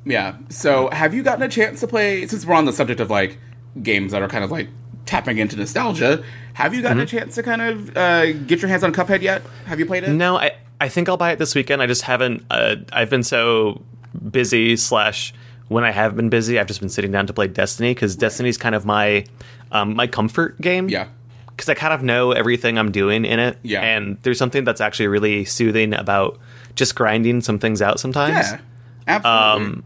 Yeah. So, have you gotten a chance to play? Since we're on the subject of like games that are kind of like tapping into nostalgia, have you gotten a chance to kind of uh, get your hands on Cuphead yet? Have you played it? No, I I think I'll buy it this weekend. I just haven't. Uh, I've been so busy. Slash, when I have been busy, I've just been sitting down to play Destiny because Destiny's kind of my um, my comfort game. Yeah. Because I kind of know everything I'm doing in it. Yeah. and there's something that's actually really soothing about just grinding some things out sometimes. Yeah. Absolutely. Um,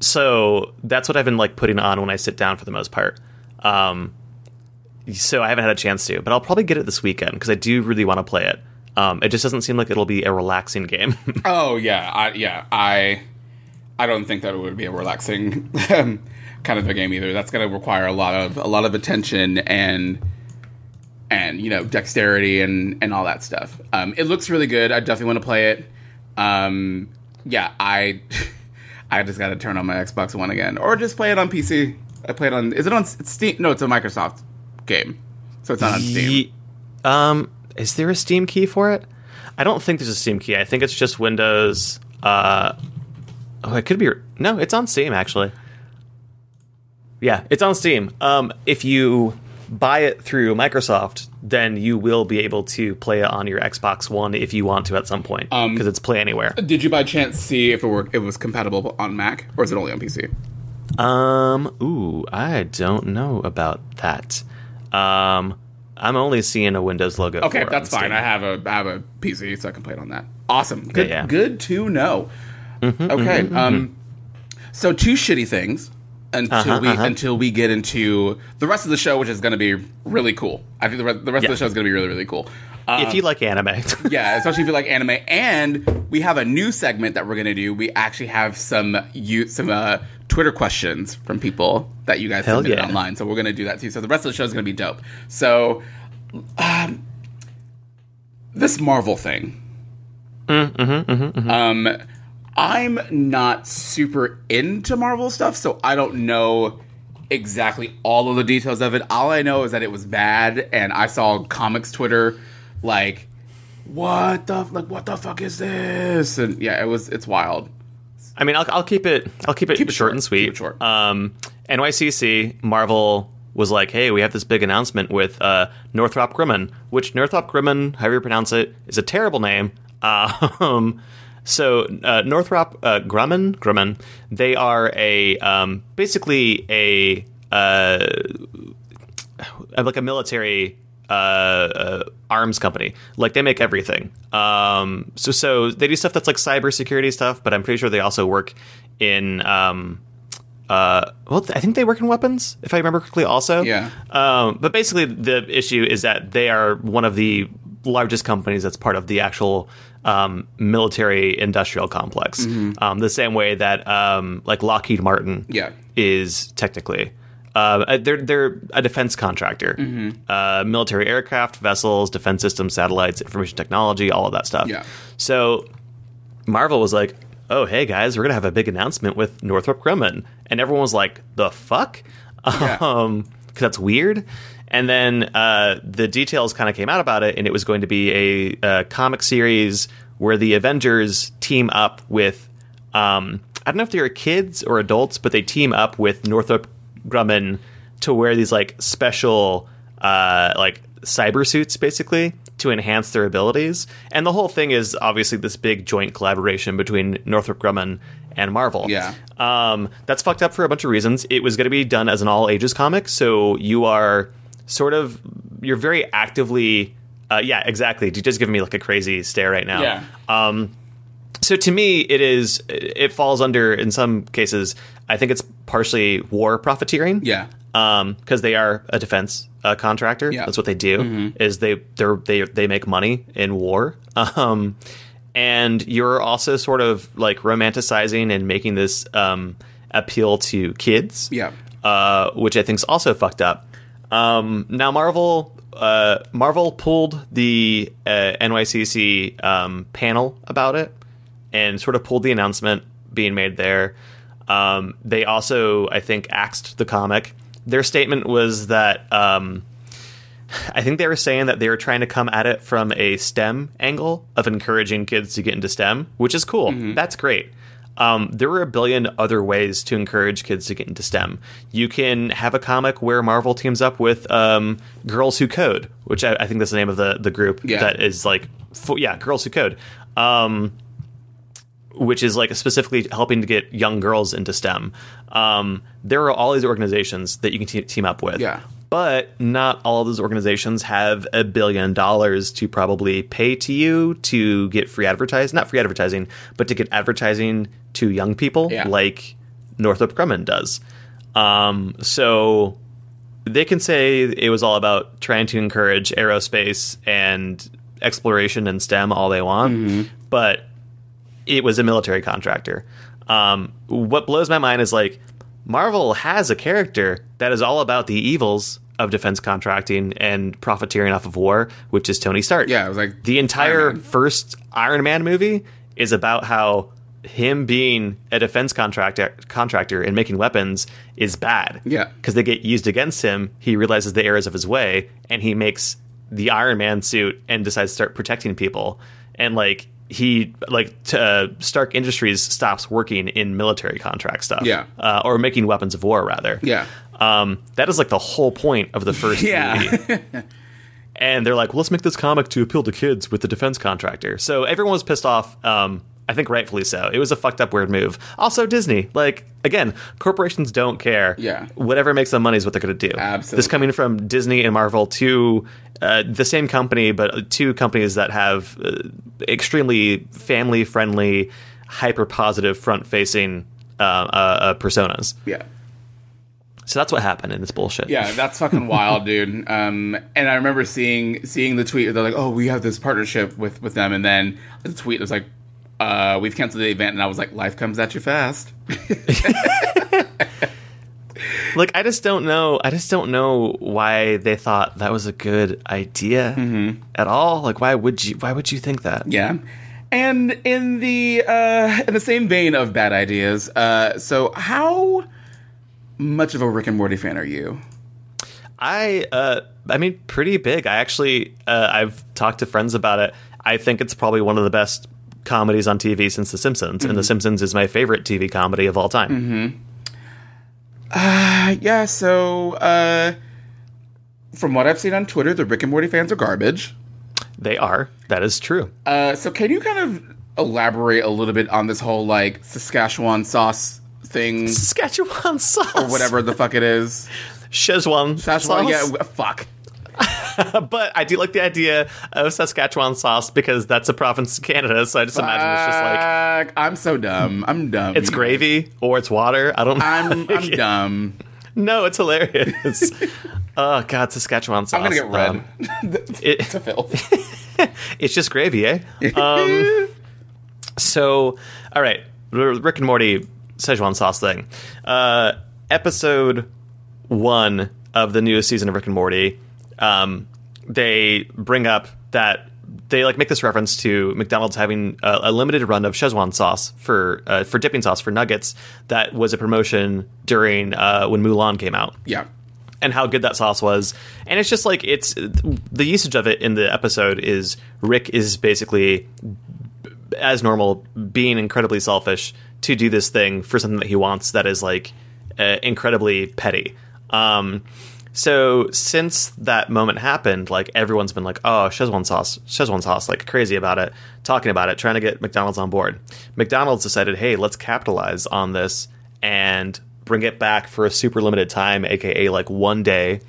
so that's what I've been like putting on when I sit down for the most part. Um, so I haven't had a chance to, but I'll probably get it this weekend because I do really want to play it. Um, it just doesn't seem like it'll be a relaxing game. oh yeah. I, yeah. I I don't think that it would be a relaxing kind of a game either. That's going to require a lot of a lot of attention and and you know dexterity and and all that stuff. Um, it looks really good. I definitely want to play it. Um, yeah, I I just got to turn on my Xbox One again, or just play it on PC. I play it on. Is it on Steam? No, it's a Microsoft game, so it's not on Steam. Um, is there a Steam key for it? I don't think there's a Steam key. I think it's just Windows. Uh, oh, it could be. No, it's on Steam actually. Yeah, it's on Steam. Um, if you buy it through Microsoft, then you will be able to play it on your Xbox One if you want to at some point Um, because it's play anywhere. Did you by chance see if it were it was compatible on Mac or is it only on PC? Um, ooh, I don't know about that. Um, I'm only seeing a Windows logo. Okay, that's fine. I have a I have a PC, so I can play it on that. Awesome. Good. yeah. Mm-hmm, Good to know. okay. Um. So two shitty things until Uh-huh, we uh-huh. until we get into the rest of the show, which is going to be really cool. I think the, re- the rest Yeah. of the show is going to be really really cool. Uh, if you like anime, yeah, especially if you like anime. And we have a new segment that we're gonna do. We actually have some you some uh, Twitter questions from people that you guys Hell submitted yeah. online. So we're gonna do that too. So the rest of the show is gonna be dope. So, um, this Marvel thing. Um, I'm not super into Marvel stuff, so I don't know exactly all of the details of it. All I know is that it was bad, and I saw comics Twitter like, "What the like? What the fuck is this?" And yeah, it was it's wild. I mean, I'll, I'll keep it. I'll keep it, Keep it short, short. and sweet. Short. Um, NYCC Marvel was like, "Hey, we have this big announcement with uh, Northrop Grumman, which Northrop Grumman, however you pronounce it, is a terrible name." Um, so uh, Northrop uh, Grumman, Grumman, they are a um, basically a uh, like a military uh, uh, arms company. Like they make everything. Um, so so they do stuff that's like cybersecurity stuff, but I'm pretty sure they also work in. Um, uh, well, I think they work in weapons, if I remember correctly. Also, Yeah. Um, but basically, the issue is that they are one of the largest companies that's part of the actual um, military industrial complex. Um, the same way that um, like Lockheed Martin, Yeah. is technically. Uh, they're they're a defense contractor, uh, military aircraft, vessels, defense systems, satellites, information technology, all of that stuff. Yeah. So Marvel was like, "Oh, hey guys, we're gonna have a big announcement with Northrop Grumman," and everyone was like, "The fuck?" Yeah. Um, 'cause that's weird. And then uh, the details kind of came out about it, and it was going to be a, uh comic series where the Avengers team up with. Um, I don't know if they were kids or adults, but they team up with Northrop Grumman to wear these like special uh, like cyber suits, basically to enhance their abilities. And the whole thing is obviously this big joint collaboration between Northrop Grumman and Marvel. Yeah. Um, that's fucked up for a bunch of reasons. It was going to be done as an all ages comic, so you are sort of you're very actively. Uh, yeah, exactly. You just giving me like a crazy stare right now. Yeah. Um, so to me, it is it falls under in some cases. I think it's partially war profiteering. Yeah. Um, because they are a defense uh, contractor. Yeah. That's what they do. Is they they're, they they make money in war. Um, and you're also sort of like romanticizing and making this um appeal to kids. Yeah. Uh, which I think is also fucked up. Um, now Marvel, uh, Marvel pulled the uh, NYCC um, panel about it and sort of pulled the announcement being made there. Um, they also, I think, axed the comic. Their statement was that um, I think they were saying that they were trying to come at it from a STEM angle of encouraging kids to get into STEM, which is cool. That's great. Um, there are a billion other ways to encourage kids to get into STEM. You can have a comic where Marvel teams up with um, Girls Who Code, which I, I think that's the name of the, the group Yeah. that is like, yeah, Girls Who Code. Um, which is like specifically helping to get young girls into STEM. Um, there are all these organizations that you can te- team up with. Yeah. But not all of those organizations have a billion dollars to probably pay to you to get free advertising. Not free advertising, but to get advertising to young people Yeah. like Northrop Grumman does. Um, so they can say it was all about trying to encourage aerospace and exploration and STEM all they want, but it was a military contractor. Um, what blows my mind is like Marvel has a character that is all about the evils of defense contracting and profiteering off of war, which is Tony Stark. Yeah, it was like the entire Iron first Iron Man movie is about how him being a defense contractor contractor and making weapons is bad. Yeah. Because they get used against him, he realizes the errors of his way and he makes the Iron Man suit and decides to start protecting people. And like he like uh, Stark Industries stops working in military contract stuff. Yeah. Uh, or making weapons of war rather. Yeah. Um, that is like the whole point of the first Yeah. and they're like, well, let's make this comic to appeal to kids with the defense contractor. So everyone was pissed off. Um, I think rightfully so. It was a fucked up weird move. Also, Disney, like again, corporations don't care. Yeah. whatever makes them money is what they're going to do. Absolutely. This coming from Disney and Marvel, two uh, the same company, but two companies that have uh, extremely family friendly, hyper positive, front facing uh, uh, uh, personas. Yeah. So that's what happened in this bullshit. Yeah, that's fucking wild, dude. Um, and I remember seeing seeing the tweet. They're like, "Oh, we have this partnership with with them," and then the tweet was like, uh, "We've canceled the event," and I was like, "Life comes at you fast." like I just don't know. I just don't know why they thought that was a good idea Mm-hmm. at all. Like, why would you? Why would you think that? Yeah. And in the uh, in the same vein of bad ideas, uh, so how much of a Rick and Morty fan are you? I, uh, I mean, pretty big. I actually, uh, I've talked to friends about it. I think it's probably one of the best comedies on TV since The Simpsons, and The Simpsons is my favorite TV comedy of all time. Uh, yeah. So uh, from what I've seen on Twitter, the Rick and Morty fans are garbage. They are. That is true. Uh, so can you kind of elaborate a little bit on this whole like Saskatchewan sauce thing Saskatchewan sauce, or whatever the fuck it is? Szechuan sauce. yeah, fuck. but I do like the idea of Saskatchewan sauce because that's a province in Canada. So I just imagine it's just like I'm so dumb. I'm dumb. it's gravy or it's water. I don't know. I'm I'm dumb. no, it's hilarious. oh god, Saskatchewan sauce. I'm gonna get red Um, it- to filth. it's just gravy, eh? Um, so, all right, Rick and Morty Szechuan sauce thing. Uh, episode one of the newest season of Rick and Morty, um, they bring up that they like make this reference to McDonald's having a, a limited run of Szechuan sauce for uh, for dipping sauce for nuggets. That was a promotion during uh, when Mulan came out yeah. and how good that sauce was. And it's just like it's the usage of it in the episode is Rick is basically as normal being incredibly selfish to do this thing for something that he wants that is like uh, incredibly petty. Um, so since that moment happened, like everyone's been like, "Oh, Szechuan sauce, Szechuan sauce," like crazy about it, talking about it, trying to get McDonald's on board. McDonald's decided, "Hey, let's capitalize on this and bring it back for a super limited time, aka like one day,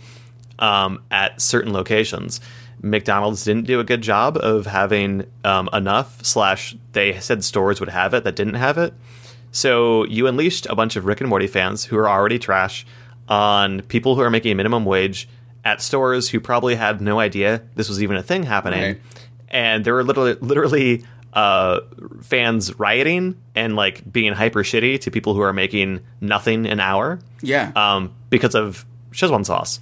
um, at certain locations." McDonald's didn't do a good job of having um, enough. Slash, they said stores would have it that didn't have it. So you unleashed a bunch of Rick and Morty fans who are already trash on people who are making minimum wage at stores who probably had no idea this was even a thing happening. Right. And there were literally, literally uh, fans rioting and like being hyper shitty to people who are making nothing an hour Yeah. um, because of Szechuan sauce.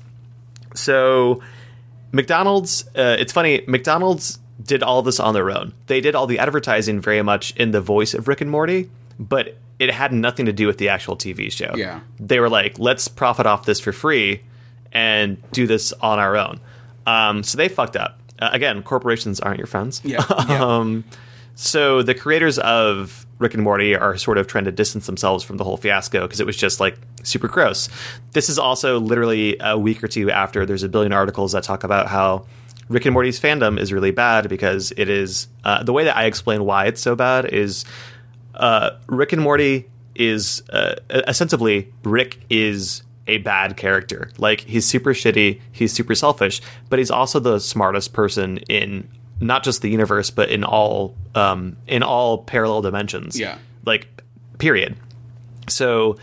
So McDonald's, uh, it's funny, McDonald's did all this on their own. They did all the advertising very much in the voice of Rick and Morty, but it had nothing to do with the actual TV show. Yeah. They were like, let's profit off this for free and do this on our own. Um, so they fucked up. Uh, again, corporations aren't your friends. Yeah, yeah. um, so the creators of Rick and Morty are sort of trying to distance themselves from the whole fiasco because it was just like super gross. This is also literally a week or two after there's a billion articles that talk about how Rick and Morty's fandom is really bad because it is uh, the way that I explain why it's so bad is uh, Rick and Morty is uh, ostensibly Rick is a bad character. Like he's super shitty, he's super selfish, but he's also the smartest person in not just the universe, but in all um, in all parallel dimensions. Yeah. like period. So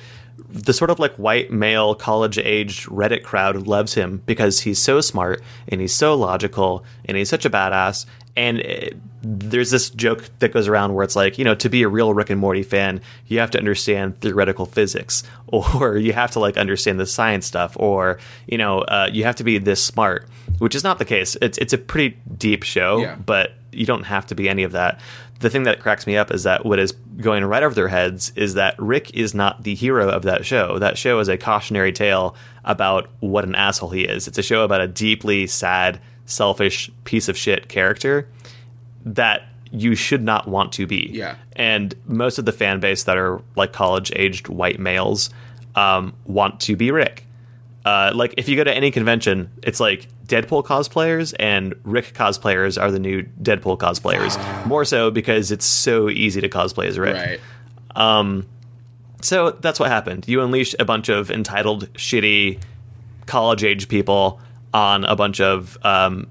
the sort of like white male college aged Reddit crowd loves him because he's so smart and he's so logical and he's such a badass. And uh, there's this joke that goes around where it's like, you know, to be a real Rick and Morty fan, you have to understand theoretical physics, or you have to like understand the science stuff, or you know, uh, you have to be this smart, which is not the case. It's it's a pretty deep show, Yeah. but you don't have to be any of that. The thing that cracks me up is that what is going right over their heads is that Rick is not the hero of that show. That show is a cautionary tale about what an asshole he is. It's a show about a deeply sad, selfish piece of shit character that you should not want to be. Yeah. And most of the fan base that are like college aged white males um, want to be Rick. Uh, like if you go to any convention, it's like Deadpool cosplayers and Rick cosplayers are the new Deadpool cosplayers. More so because it's so easy to cosplay as Rick. Right. Um, So that's what happened. You unleash a bunch of entitled, shitty, college age people on a bunch of, um,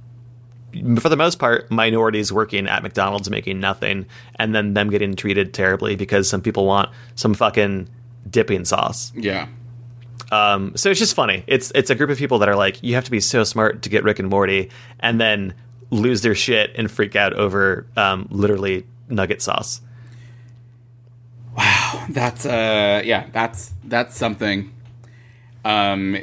for the most part, minorities working at McDonald's making nothing, and then them getting treated terribly because some people want some fucking dipping sauce. Yeah. Um, so it's just funny. It's it's a group of people that are like, you have to be so smart to get Rick and Morty, and then lose their shit and freak out over um, literally nugget sauce. Wow, that's uh yeah, that's that's something. Um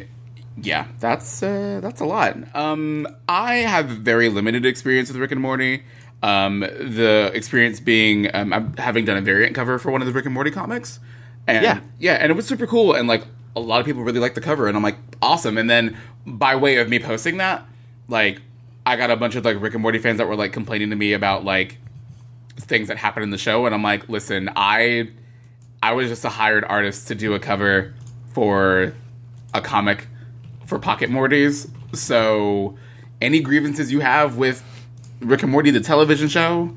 yeah, that's uh that's a lot. Um I have very limited experience with Rick and Morty. Um the experience being um I'm having done a variant cover for one of the Rick and Morty comics. And Yeah. yeah, and it was super cool and like a lot of people really liked the cover and I'm like awesome. And then by way of me posting that, like I got a bunch of like Rick and Morty fans that were like complaining to me about like things that happened in the show and I'm like, listen, I I was just a hired artist to do a cover for a comic for Pocket Mortys. So any grievances you have with Rick and Morty the television show,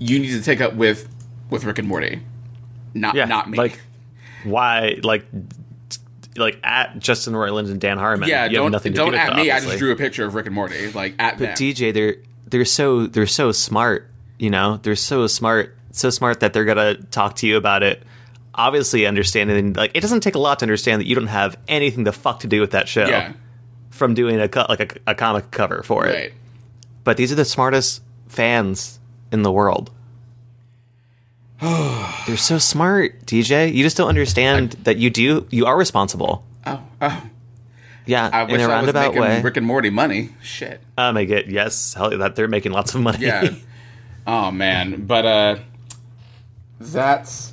you need to take up with with Rick and Morty. Not Yeah, not me. Like, why? Like, like at Justin Roiland and Dan Harmon. yeah, you don't nothing to don't do with at it, me. I just drew a picture of Rick and Morty. Like at them. But DJ, they're they're so they're so smart. You know, they're so smart, so smart that they're gonna talk to you about it. Obviously, understanding like it doesn't take a lot to understand that you don't have anything the fuck to do with that show yeah. from doing a co- like a, a comic cover for it. Right. But these are the smartest fans in the world. they're so smart, DJ. You just don't understand that you do. You are responsible. Oh, oh. Yeah, I in wish a I was roundabout way. Rick and Morty money. Shit. I make it. Yes, hell, that they're making lots of money. Yeah. oh man, but uh that's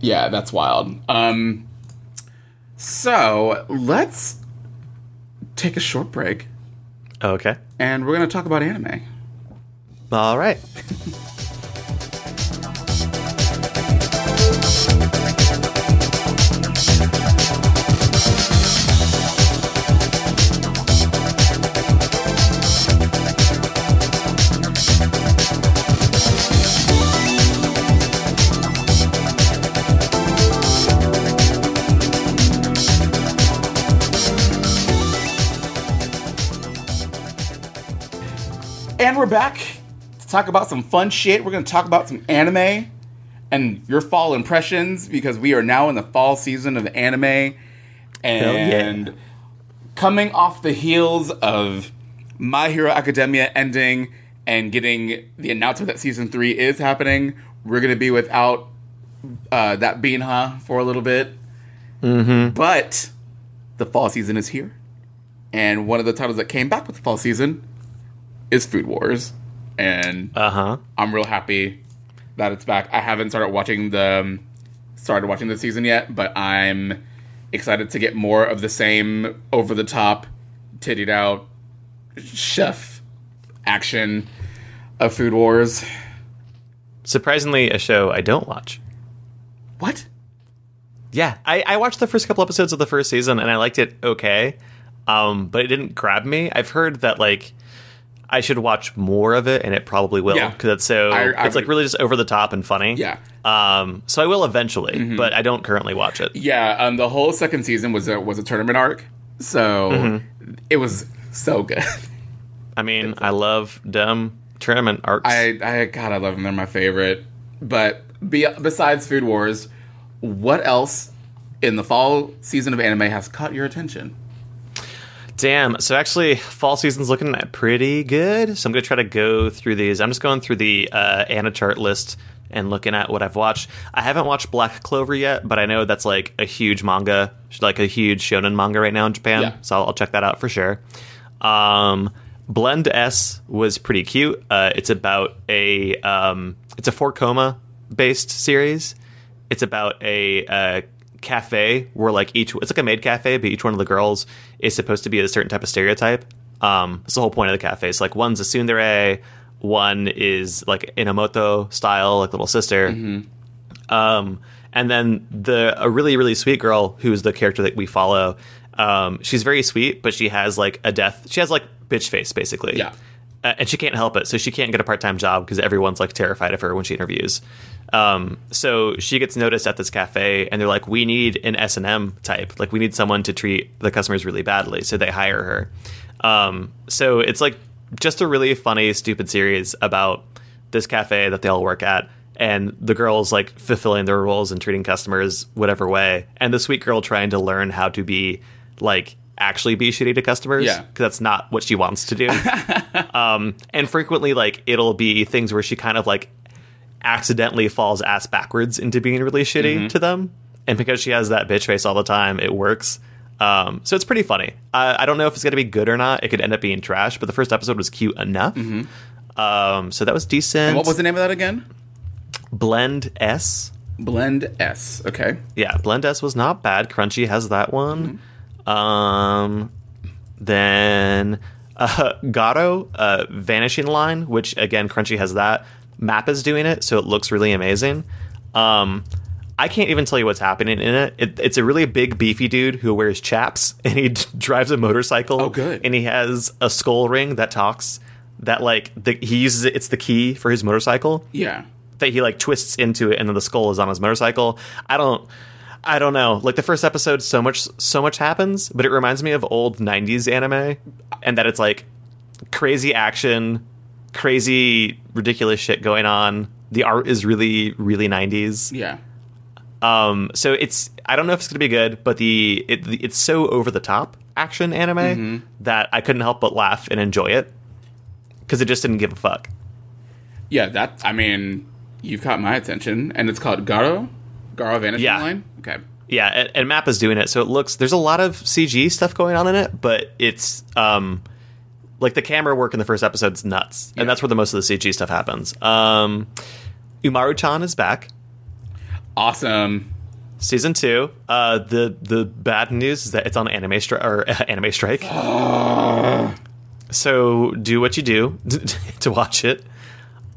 yeah, that's wild. Um so, let's take a short break okay. and we're going to talk about anime. All right. we're back to talk about some fun shit. We're going to talk about some anime and your fall impressions because we are now in the fall season of anime. yeah. And coming off the heels of My Hero Academia ending and getting the announcement that season three is happening, we're going to be without uh, that Beanha for a little bit. Mm-hmm. But the fall season is here. And one of the titles that came back with the fall season is Food Wars. And Uh huh. I'm real happy that it's back. I haven't started watching the um, started watching the season yet, but I'm excited to get more of the same over the top, tittied out chef action of Food Wars. Surprisingly, a show I don't watch. What? Yeah, I, I watched the first couple episodes of the first season and I liked it okay, um, but it didn't grab me. I've heard that like I should watch more of it, and it probably will Yeah. because it's so I- I it's like really just over the top and funny. Yeah. Um, so I will eventually, but I don't currently watch it. Yeah, um, the whole second season was a was a tournament arc, so Mm-hmm. it was so good. I mean, I love dumb tournament arcs. I I God, I love them. They're my favorite. But be, besides Food Wars, what else in the fall season of anime has caught your attention? Damn. So actually, fall season's looking pretty good. So I'm gonna try to go through these. I'm just going through the uh, AniChart list and looking at what I've watched. I haven't watched Black Clover yet, but I know that's like a huge manga, like a huge shonen manga right now in Japan. Yeah. So I'll, I'll check that out for sure. Um, Blend S was pretty cute. Uh, it's about a um, it's a four koma based series. It's about a uh, cafe where like each it's like a maid cafe, but each one of the girls is supposed to be a certain type of stereotype. Um, it's the whole point of the cafe. So like one's a tsundere, one is like imouto style, like little sister. Um, and then the a really really sweet girl who's the character that we follow. Um, she's very sweet, but she has like a death. She has like bitch face, basically. Yeah. Uh, and she can't help it, so she can't get a part time job because everyone's like terrified of her when she interviews. Um, so she gets noticed at this cafe, and they're like, "We need an S and M type. Like, we need someone to treat the customers really badly." So they hire her. Um, so it's like just a really funny, stupid series about this cafe that they all work at, and the girls like fulfilling their roles and treating customers whatever way, and the sweet girl trying to learn how to be like actually be shitty to customers Yeah. because that's not what she wants to do. um, and frequently, like it'll be things where she kind of like accidentally falls ass backwards into being really shitty to them, and because she has that bitch face all the time, it works. Um, so it's pretty funny. I, I don't know if it's going to be good or not. It could end up being trash, but the first episode was cute enough. Um, so that was decent. What was the name of that again? Blend S? Blend S. Okay. Yeah, Blend S was not bad. Crunchy has that one. Um, then uh, Garo, uh, Vanishing Line, which again, Crunchy has that. MAPPA is doing it, so it looks really amazing. Um, I can't even tell you what's happening in it. it. It's a really big, beefy dude who wears chaps and he drives a motorcycle. Oh, good. And he has a skull ring that talks. That like the, he uses it. It's the key for his motorcycle Yeah. that he like twists into it and then the skull is on his motorcycle. I don't I don't know. Like the first episode so much so much happens, but it reminds me of old 90s anime and that it's like crazy action, crazy ridiculous shit going on. The art is really really 90s. Yeah. Um so it's I don't know if it's going to be good, but the it, it's so over the top action anime that I couldn't help but laugh and enjoy it cuz it just didn't give a fuck. Yeah. That. I mean, you've caught my attention, and it's called Garo. Garo Vanishing Yeah. Line. Okay. Yeah, and, and MAPPA is doing it, so it looks there's a lot of CG stuff going on in it, but it's um like the camera work in the first episode's nuts, Yeah. and that's where the most of the CG stuff happens. Um, Umaru-chan is back, Awesome. season two. Uh, the the bad news is that it's on anime stri- or anime strike. so do what you do to watch it.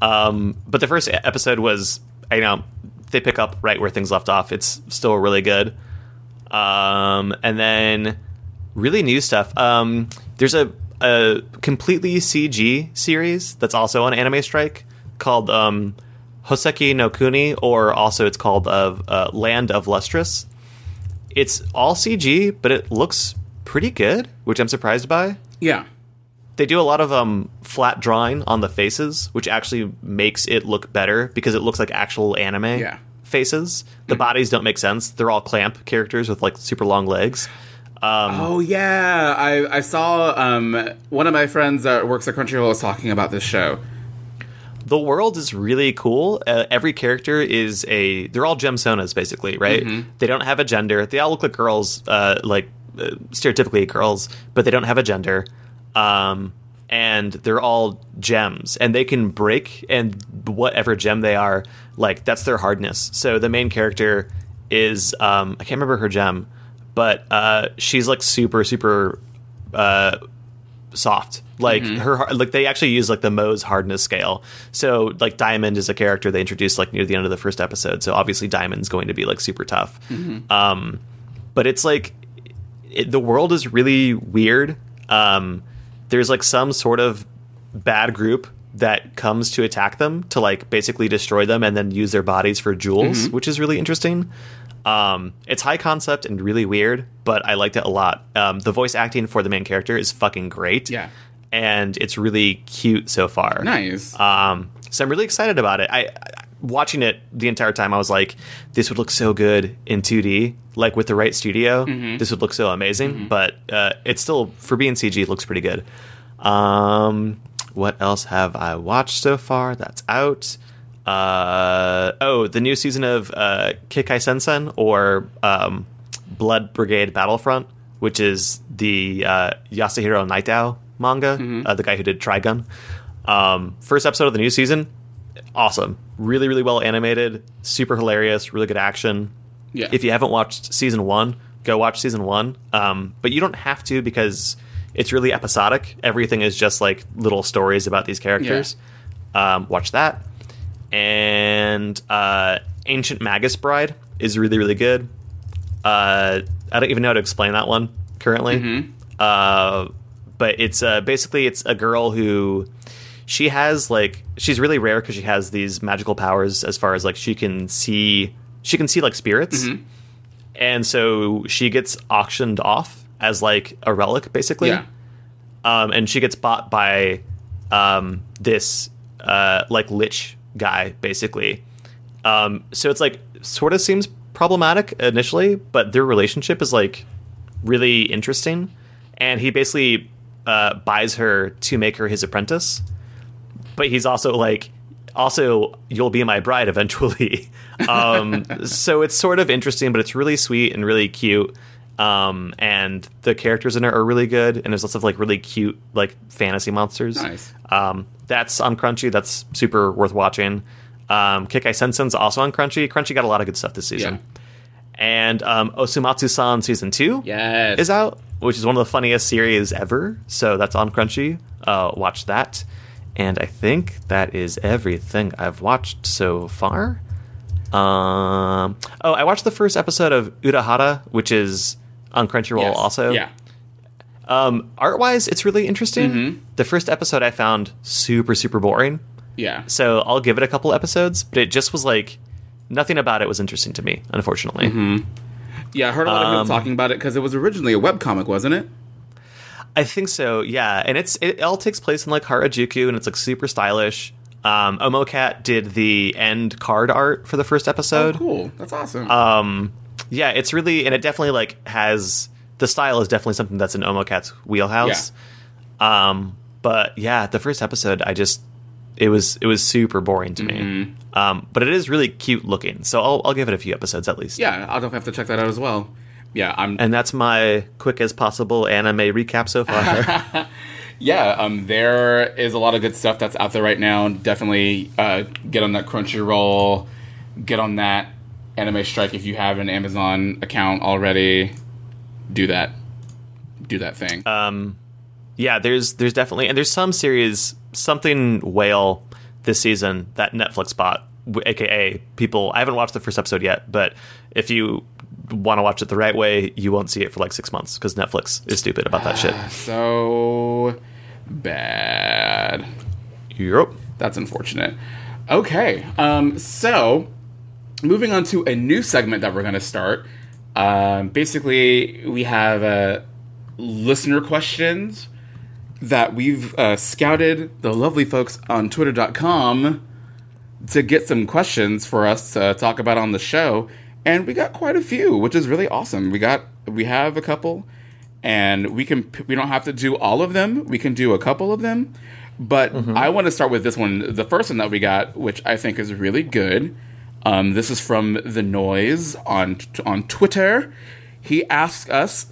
Um, but the first episode was, you know, they pick up right where things left off. It's still really good. Um, and then really new stuff. Um, there's a, a completely CG series that's also on Anime Strike called um, Hoseki no Kuni, or also it's called of uh, Land of Lustrous. It's all CG, but it looks pretty good, which I'm surprised by Yeah. They do a lot of um, flat drawing on the faces, which actually makes it look better because it looks like actual anime Yeah. faces. The bodies don't make sense; they're all clamp characters with like super long legs. Um, Oh yeah, I I saw um one of my friends that works at Crunchyroll was talking about this show. the world is really cool. Uh, every character is a they're all gemsonas basically, right? They don't have a gender. They all look like girls, uh, like uh, stereotypically girls, but they don't have a gender. Um, and they're all gems, and they can break and whatever gem they are, like that's their hardness. So the main character is um, I can't remember her gem, but uh, she's like super super uh, soft. Like her, like they actually use like the Mohs hardness scale. So like Diamond is a character they introduced like near the end of the first episode. So obviously Diamond's going to be like super tough. Um, but it's like it, the world is really weird. Um, there's like some sort of bad group that comes to attack them to like basically destroy them and then use their bodies for jewels, which is really interesting. Um, it's high concept and really weird, but I liked it a lot. Um, the voice acting for the main character is fucking great. Yeah. And it's really cute so far. Nice. Um, so I'm really excited about it. I, I watching it the entire time. I was like, this would look so good in 2D, like with the right studio. This would look so amazing. But uh, it's still for being CG, it looks pretty good. Um, what else have I watched so far? That's out. Uh, oh, the new season of uh, Kekkai Sensen or um, Blood Blockade Battlefront, which is the uh, Yasuhiro Nightow manga, uh, the guy who did Trigun. Um, first episode of the new season, awesome. Really, really well animated, super hilarious, really good action. Yeah. If you haven't watched season one, go watch season one. Um, but you don't have to because it's really episodic. Everything is just like little stories about these characters. Um, watch that. And uh, Ancient Magus Bride is really, really good. Uh, I don't even know how to explain that one currently. Uh, but it's uh, basically it's a girl who she has like she's really rare because she has these magical powers as far as like she can see she can see like spirits, and so she gets auctioned off as like a relic basically Yeah. um, and she gets bought by um, this uh, like lich guy, basically. Um, so it's like sort of seems problematic initially, but their relationship is like really interesting, and he basically uh, buys her to make her his apprentice. But he's also like, also you'll be my bride eventually. um, so it's sort of interesting, but it's really sweet and really cute. Um, and the characters in it are really good, and there's lots of like really cute like fantasy monsters. Nice. Um, that's on Crunchy. That's super worth watching. Um, Kekkai Sensen's also on Crunchy. Crunchy got a lot of good stuff this season. And um, Osomatsu-san season two Yes. is out, which is one of the funniest series ever. So that's on Crunchy. Uh, watch that. And I think that is everything I've watched so far. Um, oh, I watched the first episode of Urahara, which is on Crunchyroll Yes. also. Yeah. Um, art wise, it's really interesting. Mm-hmm. The first episode I found super, super boring. Yeah. So I'll give it a couple episodes, but it just was like nothing about it was interesting to me, unfortunately. Mm-hmm. Yeah, I heard a lot of Um, people talking about it because it was originally a webcomic, wasn't it? I think so, yeah. And it's it all takes place in like Harajuku and it's like super stylish. Um, Omocat did the end card art for the first episode. Oh, cool. That's awesome. Um, yeah, it's really and it definitely like has the style is definitely something that's in Omocat's wheelhouse. Um, but yeah, the first episode, I just it was it was super boring to Mm-hmm. me. Um, but it is really cute looking, so I'll I'll give it a few episodes at least. yeah, I'll definitely have to check that out as well. Yeah, I'm. And that's my quick as possible anime recap so far. yeah, um, there is a lot of good stuff that's out there right now. Definitely uh, get on that Crunchyroll, get on that Anime Strike if you have an Amazon account already. Do that. Do that thing. um, yeah, there's there's definitely and there's some series something whale this season that Netflix bought, aka people. I haven't watched the first episode yet, but if you want to watch it the right way, you won't see it for like six months because Netflix is stupid about that shit. so bad. Europe. That's unfortunate. Okay, um, so moving on to a new segment that we're going to start. Um, basically, we have uh, listener questions that we've uh, scouted the lovely folks on Twitter.com to get some questions for us to talk about on the show, and we got quite a few, which is really awesome. We got we have a couple, and we can we don't have to do all of them. We can do a couple of them, but I want to start with this one, the first one that we got, which I think is really good. Um, this is from the Noise on on Twitter. He asks us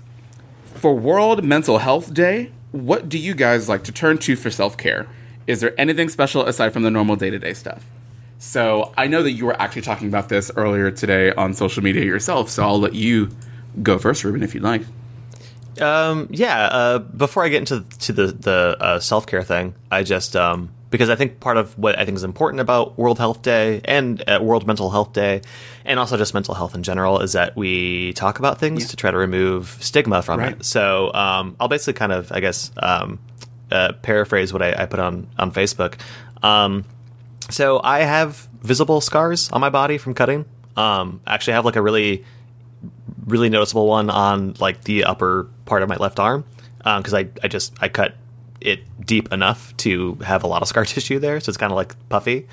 for World Mental Health Day. What do you guys like to turn to for self care? Is there anything special aside from the normal day to day stuff? So I know that you were actually talking about this earlier today on social media yourself. So I'll let you go first, Ruben, if you'd like. Um, yeah. Uh, before I get into to the the uh, self care thing, I just um, because I think part of what I think is important about World Health Day and uh, World Mental Health Day, and also just mental health in general, is that we talk about things to try to remove stigma from Right. it. So um, I'll basically kind of, I guess, um, uh, paraphrase what I, I put on on Facebook. Um, so I have visible scars on my body from cutting. Um, actually, I have like a really really noticeable one on like the upper part of my left arm because I, I just I cut it deep enough to have a lot of scar tissue there, so it's kind of like puffy.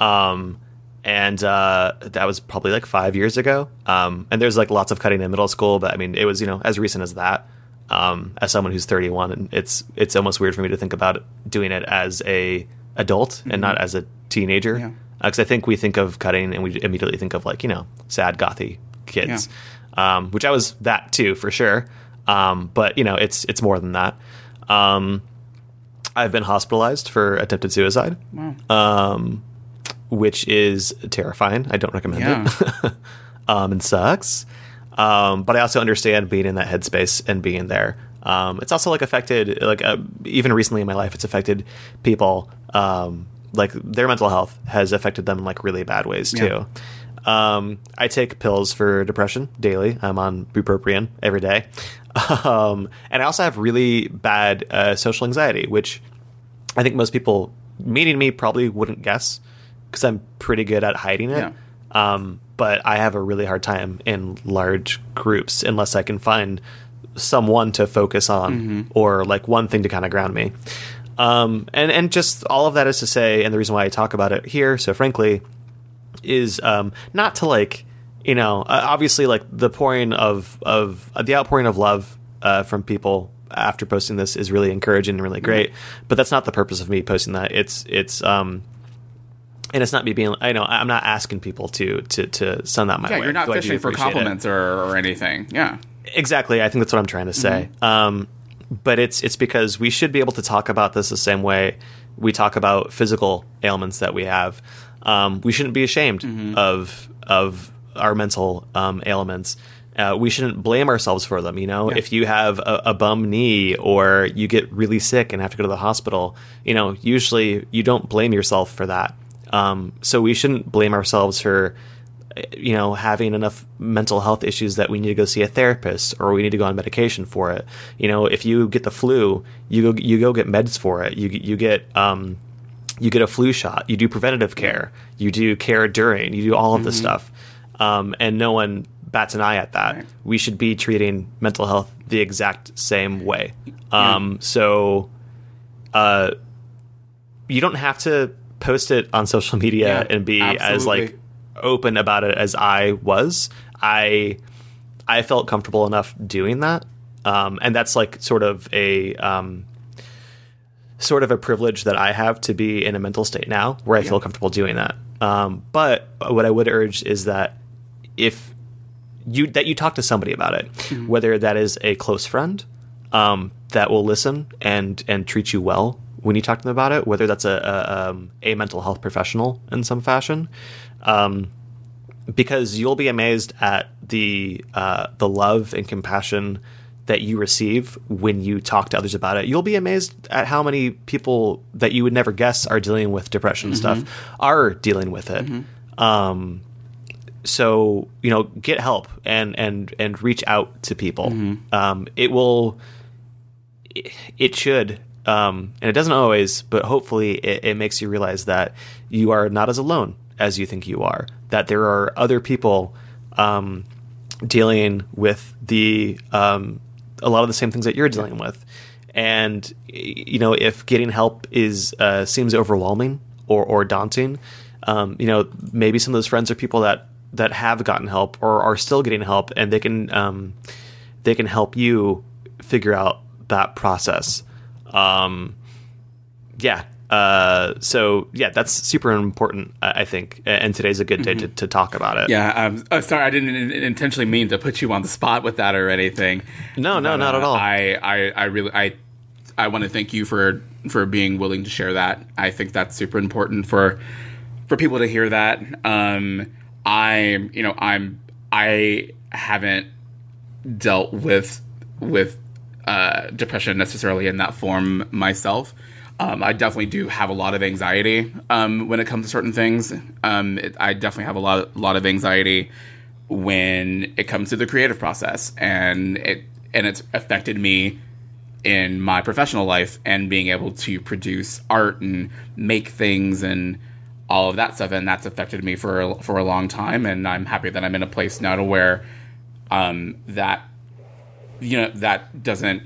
Um, and uh, that was probably like five years ago. Um, and there's like lots of cutting in middle school, but I mean it was you know as recent as that. Um, as someone who's 31, and it's it's almost weird for me to think about doing it as a adult and not as a teenager Yeah. because I think we think of cutting and we immediately think of like you know sad gothy kids, um, which I was that too for sure. Um, but you know it's it's more than that. Um, I've been hospitalized for attempted suicide, Wow. um, which is terrifying. I don't recommend Yeah. it. um, and sucks. Um, but I also understand being in that headspace and being there. Um, it's also like affected, like uh, even recently in my life, it's affected people. Um, like their mental health has affected them in like really bad ways too. Yeah. Um, I take pills for depression daily. I'm on bupropion every day. Um, and I also have really bad uh, social anxiety, which I think most people meeting me probably wouldn't guess because I'm pretty good at hiding it. Yeah. Um, but I have a really hard time in large groups unless I can find someone to focus on or like one thing to kind of ground me. Um, and and just all of that is to say, and the reason why I talk about it here so frankly is um, not to like you know uh, obviously like the pouring of of uh, the outpouring of love uh, from people after posting this is really encouraging and really great but that's not the purpose of me posting that it's it's um and it's not me being i know i'm not asking people to to to send that my Yeah, way you're not though fishing for it. compliments or, or anything. Yeah. Exactly. I think that's what I'm trying to say. Um, but it's it's because we should be able to talk about this the same way we talk about physical ailments that we have. Um, we shouldn't be ashamed of of our mental um, ailments. Uh, we shouldn't blame ourselves for them. You know, if you have a, a bum knee or you get really sick and have to go to the hospital, you know, usually you don't blame yourself for that. Um, so we shouldn't blame ourselves for you know having enough mental health issues that we need to go see a therapist or we need to go on medication for it. You know if you get the flu you go you go get meds for it. You you get um you get a flu shot. You do preventative care. You do care during. You do all of this stuff. Um and no one bats an eye at that. Right. we should be treating mental health the exact same way. Um so uh you don't have to post it on social media Yeah, and be as like open about it as I was. I I felt comfortable enough doing that, um, and that's like sort of a um, sort of a privilege that I have to be in a mental state now where I feel comfortable doing that. Um, but what I would urge is that if you that you talk to somebody about it, whether that is a close friend um, that will listen and and treat you well when you talk to them about it, whether that's a a, um, a mental health professional in some fashion, um, because you'll be amazed at the uh, the love and compassion that you receive when you talk to others about it. You'll be amazed at how many people that you would never guess are dealing with depression and stuff are dealing with it. Um, so you know, get help and and and reach out to people. Um, it will. It should. Um, and it doesn't always, but hopefully it, it makes you realize that you are not as alone as you think you are. That there are other people um, dealing with the um, a lot of the same things that you're dealing with. And you know, if getting help is uh, seems overwhelming or, or daunting, um, you know, maybe some of those friends are people that that have gotten help or are still getting help, and they can um, they can help you figure out that process. Um, yeah. Uh, so yeah, that's super important, I I think, and today's a good day to, to talk about it. Yeah, I'm, I'm sorry. I didn't in- intentionally mean to put you on the spot with that or anything. No, no, But, not uh, at all. I, I, I really, I, I want to thank you for for being willing to share that. I think that's super important for for people to hear that. Um, I'm, you know, I'm, I haven't dealt with with uh, depression necessarily in that form myself. Um, I definitely do have a lot of anxiety um, when it comes to certain things. Um, it, I definitely have a lot, lot of anxiety when it comes to the creative process, and it and it's affected me in my professional life and being able to produce art and make things and all of that stuff and that's affected me for for a long time and I'm happy that I'm in a place now to where um, that you know that doesn't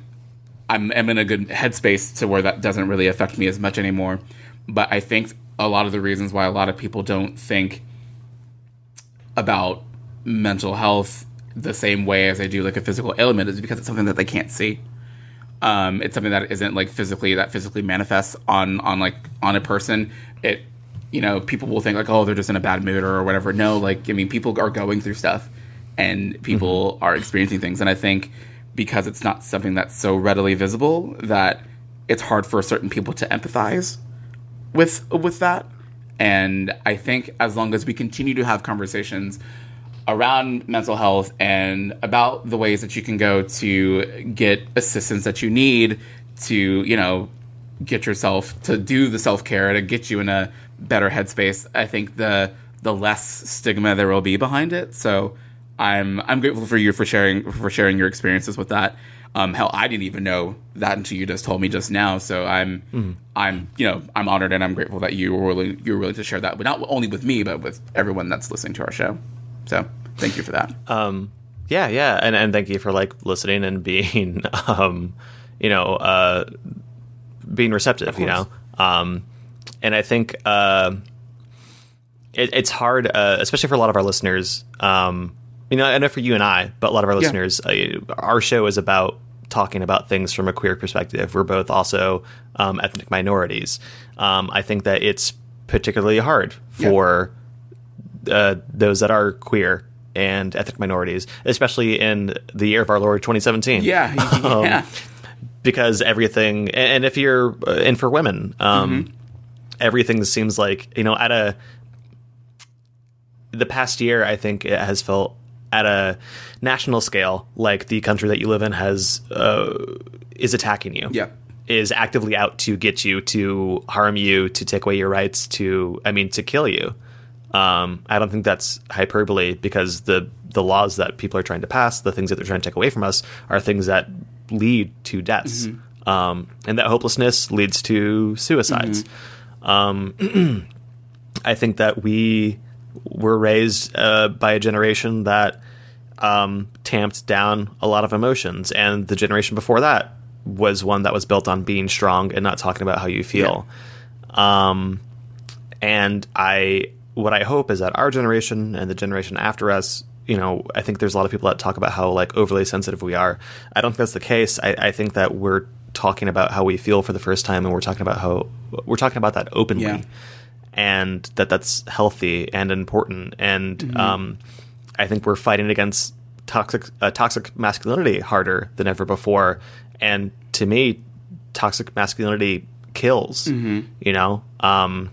I'm, I'm in a good headspace to where that doesn't really affect me as much anymore. But I think a lot of the reasons why a lot of people don't think about mental health the same way as they do like a physical ailment is because it's something that they can't see. Um, it's something that isn't like physically that physically manifests on on like on a person. It you know people will think like oh they're just in a bad mood or whatever. No like i mean people are going through stuff and people are experiencing things. And i think because it's not something that's so readily visible that it's hard for certain people to empathize with with that and i think as long as we continue to have conversations around mental health and about the ways that you can go to get assistance that you need to you know get yourself to do the self-care to get you in a better headspace i think the the less stigma there will be behind it. So I'm I'm grateful for you for sharing for sharing your experiences with that. Um, hell, I didn't even know that until you just told me just now. So I'm, mm-hmm. I'm, you know, I'm honored and I'm grateful that you were willing, you were willing to share that, but not only with me, but with everyone that's listening to our show. So thank you for that. Um, yeah, yeah, and and thank you for like listening and being, um, you know, uh, being receptive. You know, um, and I think uh, it, it's hard, uh, especially for a lot of our listeners. Um, you know, I know for you and I, but a lot of our listeners, yeah. uh, our show is about talking about things from a queer perspective. We're both also um, ethnic minorities. Um, I think that it's particularly hard for yeah. uh, those that are queer and ethnic minorities, especially in the year of our Lord 2017. Yeah, yeah. um, because everything, and if you're, uh, and for women, um, mm-hmm. everything seems like you know at a the past year, I think it has felt at a national scale, like the country that you live in has uh, is attacking you. Yeah. Is actively out to get you, to harm you, to take away your rights, to I mean, to kill you. Um, I don't think that's hyperbole because the the laws that people are trying to pass, the things that they're trying to take away from us, are things that lead to deaths, mm-hmm. um, and that hopelessness leads to suicides. Mm-hmm. Um, I think that we were raised uh, by a generation that um, tamped down a lot of emotions, and the generation before that was one that was built on being strong and not talking about how you feel. Yeah. Um, and I, what I hope is that our generation and the generation after us, you know, I think there's a lot of people that talk about how like overly sensitive we are. I don't think that's the case. I, I think that we're talking about how we feel for the first time, and we're talking about how we're talking about that openly. Yeah and that that's healthy and important. And mm-hmm. um, I think we're fighting against toxic uh, toxic masculinity harder than ever before. And to me, toxic masculinity kills. Mm-hmm. You know, um,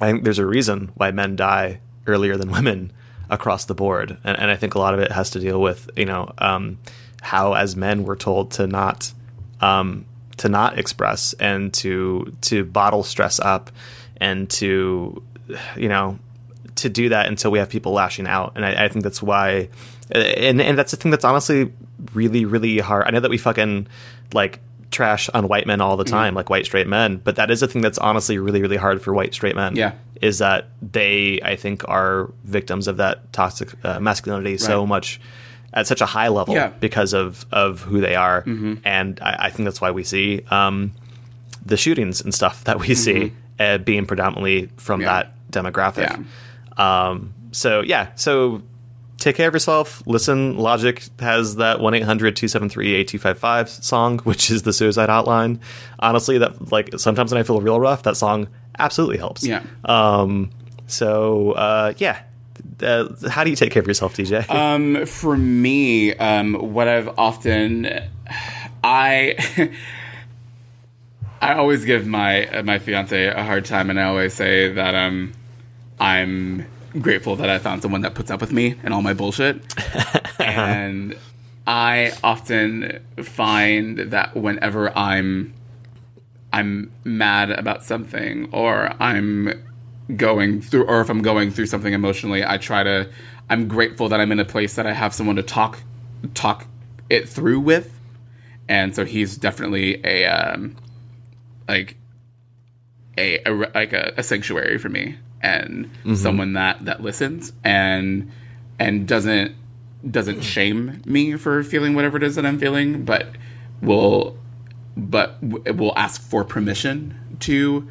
I think there's a reason why men die earlier than women across the board, and, and I think a lot of it has to deal with you know um, how as men we're told to not um, to not express and to to bottle stress up and to you know to do that until we have people lashing out and I, I, think that's why and and that's the thing that's honestly really really hard i know that we fucking like trash on white men all the mm-hmm. time mm. like white straight men but that is a thing that's honestly really really hard for white straight men yeah is that they i think are victims of that toxic uh, masculinity right. so much at such a high level yeah. because of of who they are mm-hmm. and I, I, think that's why we see um, the shootings and stuff that we mm-hmm. see uh, being predominantly from yeah. that demographic. Yeah. Um, so yeah, so take care of yourself. Listen, Logic has that 1-800-273-8255 song, which is the suicide hotline. Honestly, that like sometimes when I feel real rough, that song absolutely helps. Yeah. Um, so uh, yeah. Uh, how do you take care of yourself, DJ? Um, for me, um, what I've often, I, I always give my my fiance a hard time, and I always say that um, I'm grateful that I found someone that puts up with me and all my bullshit. and I often find that whenever I'm I'm mad about something or I'm going through or if I'm going through something emotionally, I try to I'm grateful that I'm in a place that I have someone to talk talk it through with. And so he's definitely a um, like a, a like a, a, sanctuary for me and mm-hmm. someone that that listens and and doesn't doesn't shame me for feeling whatever it is that I'm feeling, but will but will ask for permission to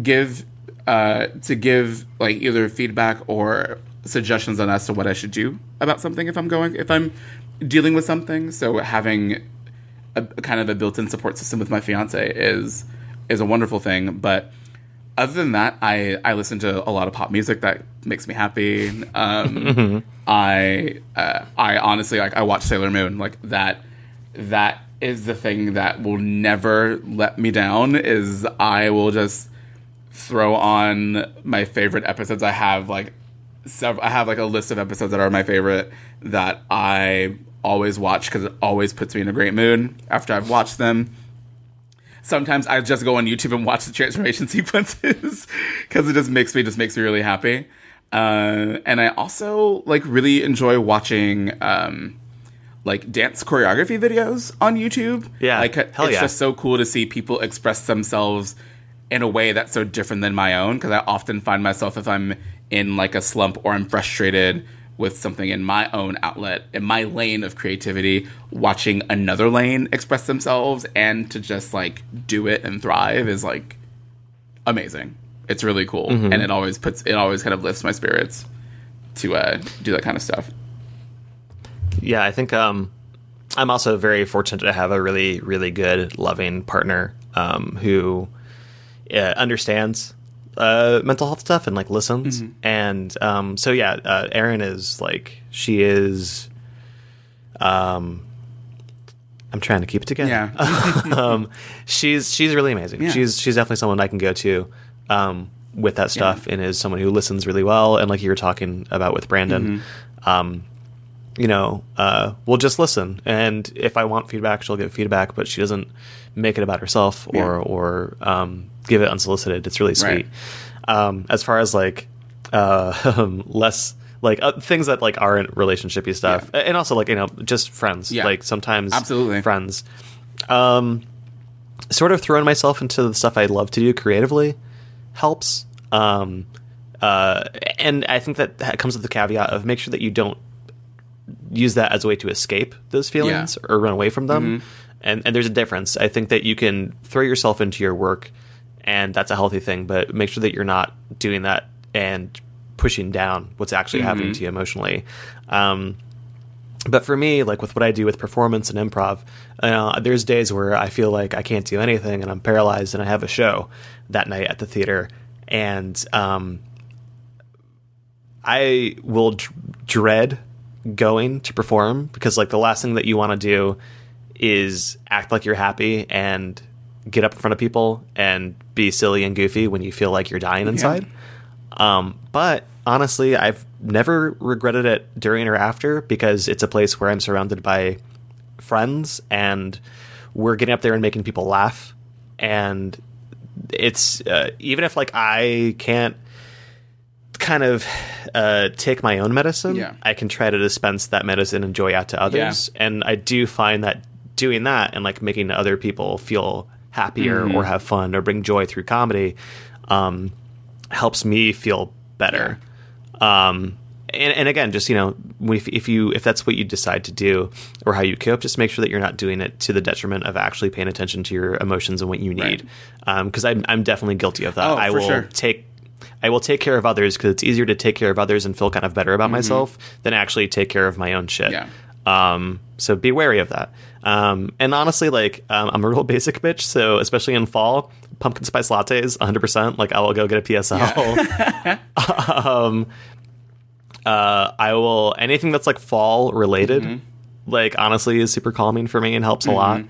give uh, to give like either feedback or suggestions on as to what I should do about something if I'm going if I'm dealing with something. So having a, kind of a built-in support system with my fiance is is a wonderful thing. But other than that, I I listen to a lot of pop music that makes me happy. Um, I uh, I honestly like I watch Sailor Moon like that. That is the thing that will never let me down. Is I will just throw on my favorite episodes. I have like several. I have like a list of episodes that are my favorite that I always watch because it always puts me in a great mood after I've watched them. Sometimes I just go on YouTube and watch the transformation sequences because it just makes me just makes me really happy. Uh, and I also like really enjoy watching um, like dance choreography videos on YouTube. Yeah, like hell it's yeah. just so cool to see people express themselves in a way that's so different than my own. Because I often find myself if I'm in like a slump or I'm frustrated with something in my own outlet, in my lane of creativity, watching another lane express themselves and to just like do it and thrive is like amazing. It's really cool, Mm-hmm. and it always puts it always kind of lifts my spirits to uh, do that kind of stuff. Yeah, I think um, I'm also very fortunate to have a really, really good, loving partner um, who uh, understands uh, mental health stuff and like listens. And um, so, yeah, uh, Erin is like she is. Um, I'm trying to keep it together. Yeah, um, she's she's really amazing. Yeah. She's she's definitely someone I can go to um, with that stuff, and is someone who listens really well. And like you were talking about with Brandon, Mm-hmm. um, you know, uh, we'll just listen. And if I want feedback, she'll give feedback, but she doesn't make it about herself or Yeah. or um, give it unsolicited. It's really Right. sweet. Um, as far as like uh, less like uh, things that like aren't relationshipy stuff, and also like you know just friends. Yeah. Like sometimes Absolutely. friends. Um, sort of throwing myself into the stuff I love to do creatively helps. Um, uh, and I think that, that comes with the caveat of make sure that you don't use that as a way to escape those feelings or run away from them. And, and there's a difference. I think that you can throw yourself into your work, and that's a healthy thing. But make sure that you're not doing that and pushing down what's actually happening to you emotionally. Um, but for me, like with what I do with performance and improv, uh, there's days where I feel like I can't do anything and I'm paralyzed, and I have a show that night at the theater, and um, I will d- dread going to perform because like the last thing that you want to do is act like you're happy and get up in front of people and be silly and goofy when you feel like you're dying inside. Um, but honestly, I've never regretted it during or after because it's a place where I'm surrounded by friends and we're getting up there and making people laugh. And it's uh, even if like I can't kind of uh, take my own medicine, Yeah. I can try to dispense that medicine and joy out to others. And I do find that doing that and like making other people feel happier Mm-hmm. or have fun or bring joy through comedy um, helps me feel better. Um, and, and again, just you know, if, if you if that's what you decide to do or how you cope, just make sure that you're not doing it to the detriment of actually paying attention to your emotions and what you need. Because I'm I'm definitely guilty of that. Oh, I will sure. take I will take care of others because it's easier to take care of others and feel kind of better about myself than actually take care of my own shit. Mm-hmm. Yeah. Um, so be wary of that. Um, and honestly, like um, I'm a real basic bitch, so especially in fall, pumpkin spice lattes, 100. percent Like I will go get a PSL. um, uh, I will anything that's like fall related. Mm-hmm. Like honestly, is super calming for me and helps a lot.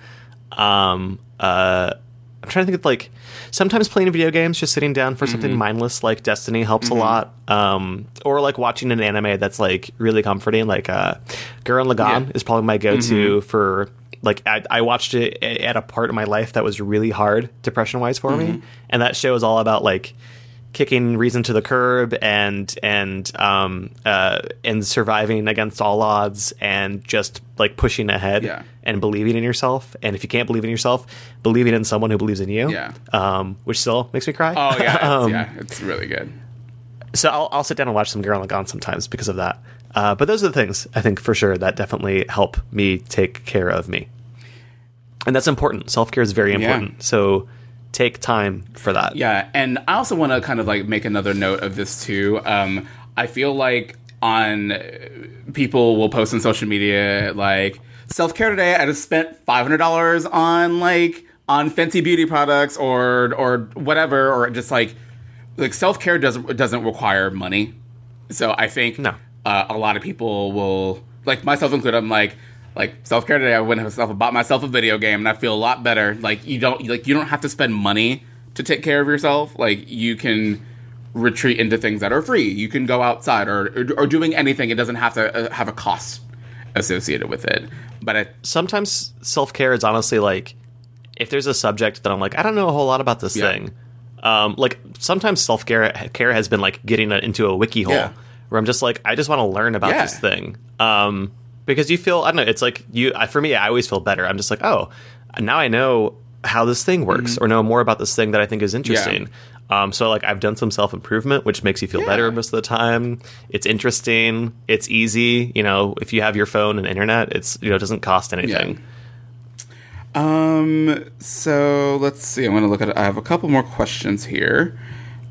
Um, uh, I'm trying to think of like sometimes playing video games, just sitting down for something mindless like Destiny helps a lot. Um, or like watching an anime that's like really comforting, like uh, Gurren Lagann Yeah. is probably my go-to for like I, I watched it at a part of my life that was really hard depression wise for me, and that show is all about like kicking reason to the curb and and um uh and surviving against all odds and just like pushing ahead Yeah. and believing in yourself and if you can't believe in yourself believing in someone who believes in you Yeah. um which still makes me cry Oh yeah, it's, Um, yeah, it's really good. so I'll, I'll sit down and watch some Gurren Lagann sometimes because of that uh, but those are the things I think for sure that definitely help me take care of me and that's important self-care is very important so take time for that Yeah, and I also want to kind of like make another note of this too. Um, I feel like on people will post on social media like self care today. I just spent five hundred dollars on like on fancy beauty products or or whatever, or just like like self care doesn't doesn't require money. So I think No. Uh, a lot of people will like myself included. I'm like like self care today. I went myself bought myself a video game and I feel a lot better. Like you don't like you don't have to spend money to take care of yourself. Like you can retreat into things that are free. You can go outside or or, or doing anything. It doesn't have to uh, have a cost associated with it. But I, sometimes self care is honestly like if there's a subject that I'm like, I don't know a whole lot about this Yeah. thing. Um, like sometimes self care care has been like getting into a wiki hole Yeah. Where I'm just like I just want to learn about Yeah. this thing. Um, because you feel I don't know. It's like you I, for me. I always feel better. I'm just like oh now I know how this thing works Mm-hmm. or know more about this thing that I think is interesting. Um, so like I've done some self improvement, which makes you feel Yeah. better most of the time. It's interesting. It's easy. You know, if you have your phone and internet, it's you know it doesn't cost anything. Um. So let's see. I'm going to look at. I have a couple more questions here.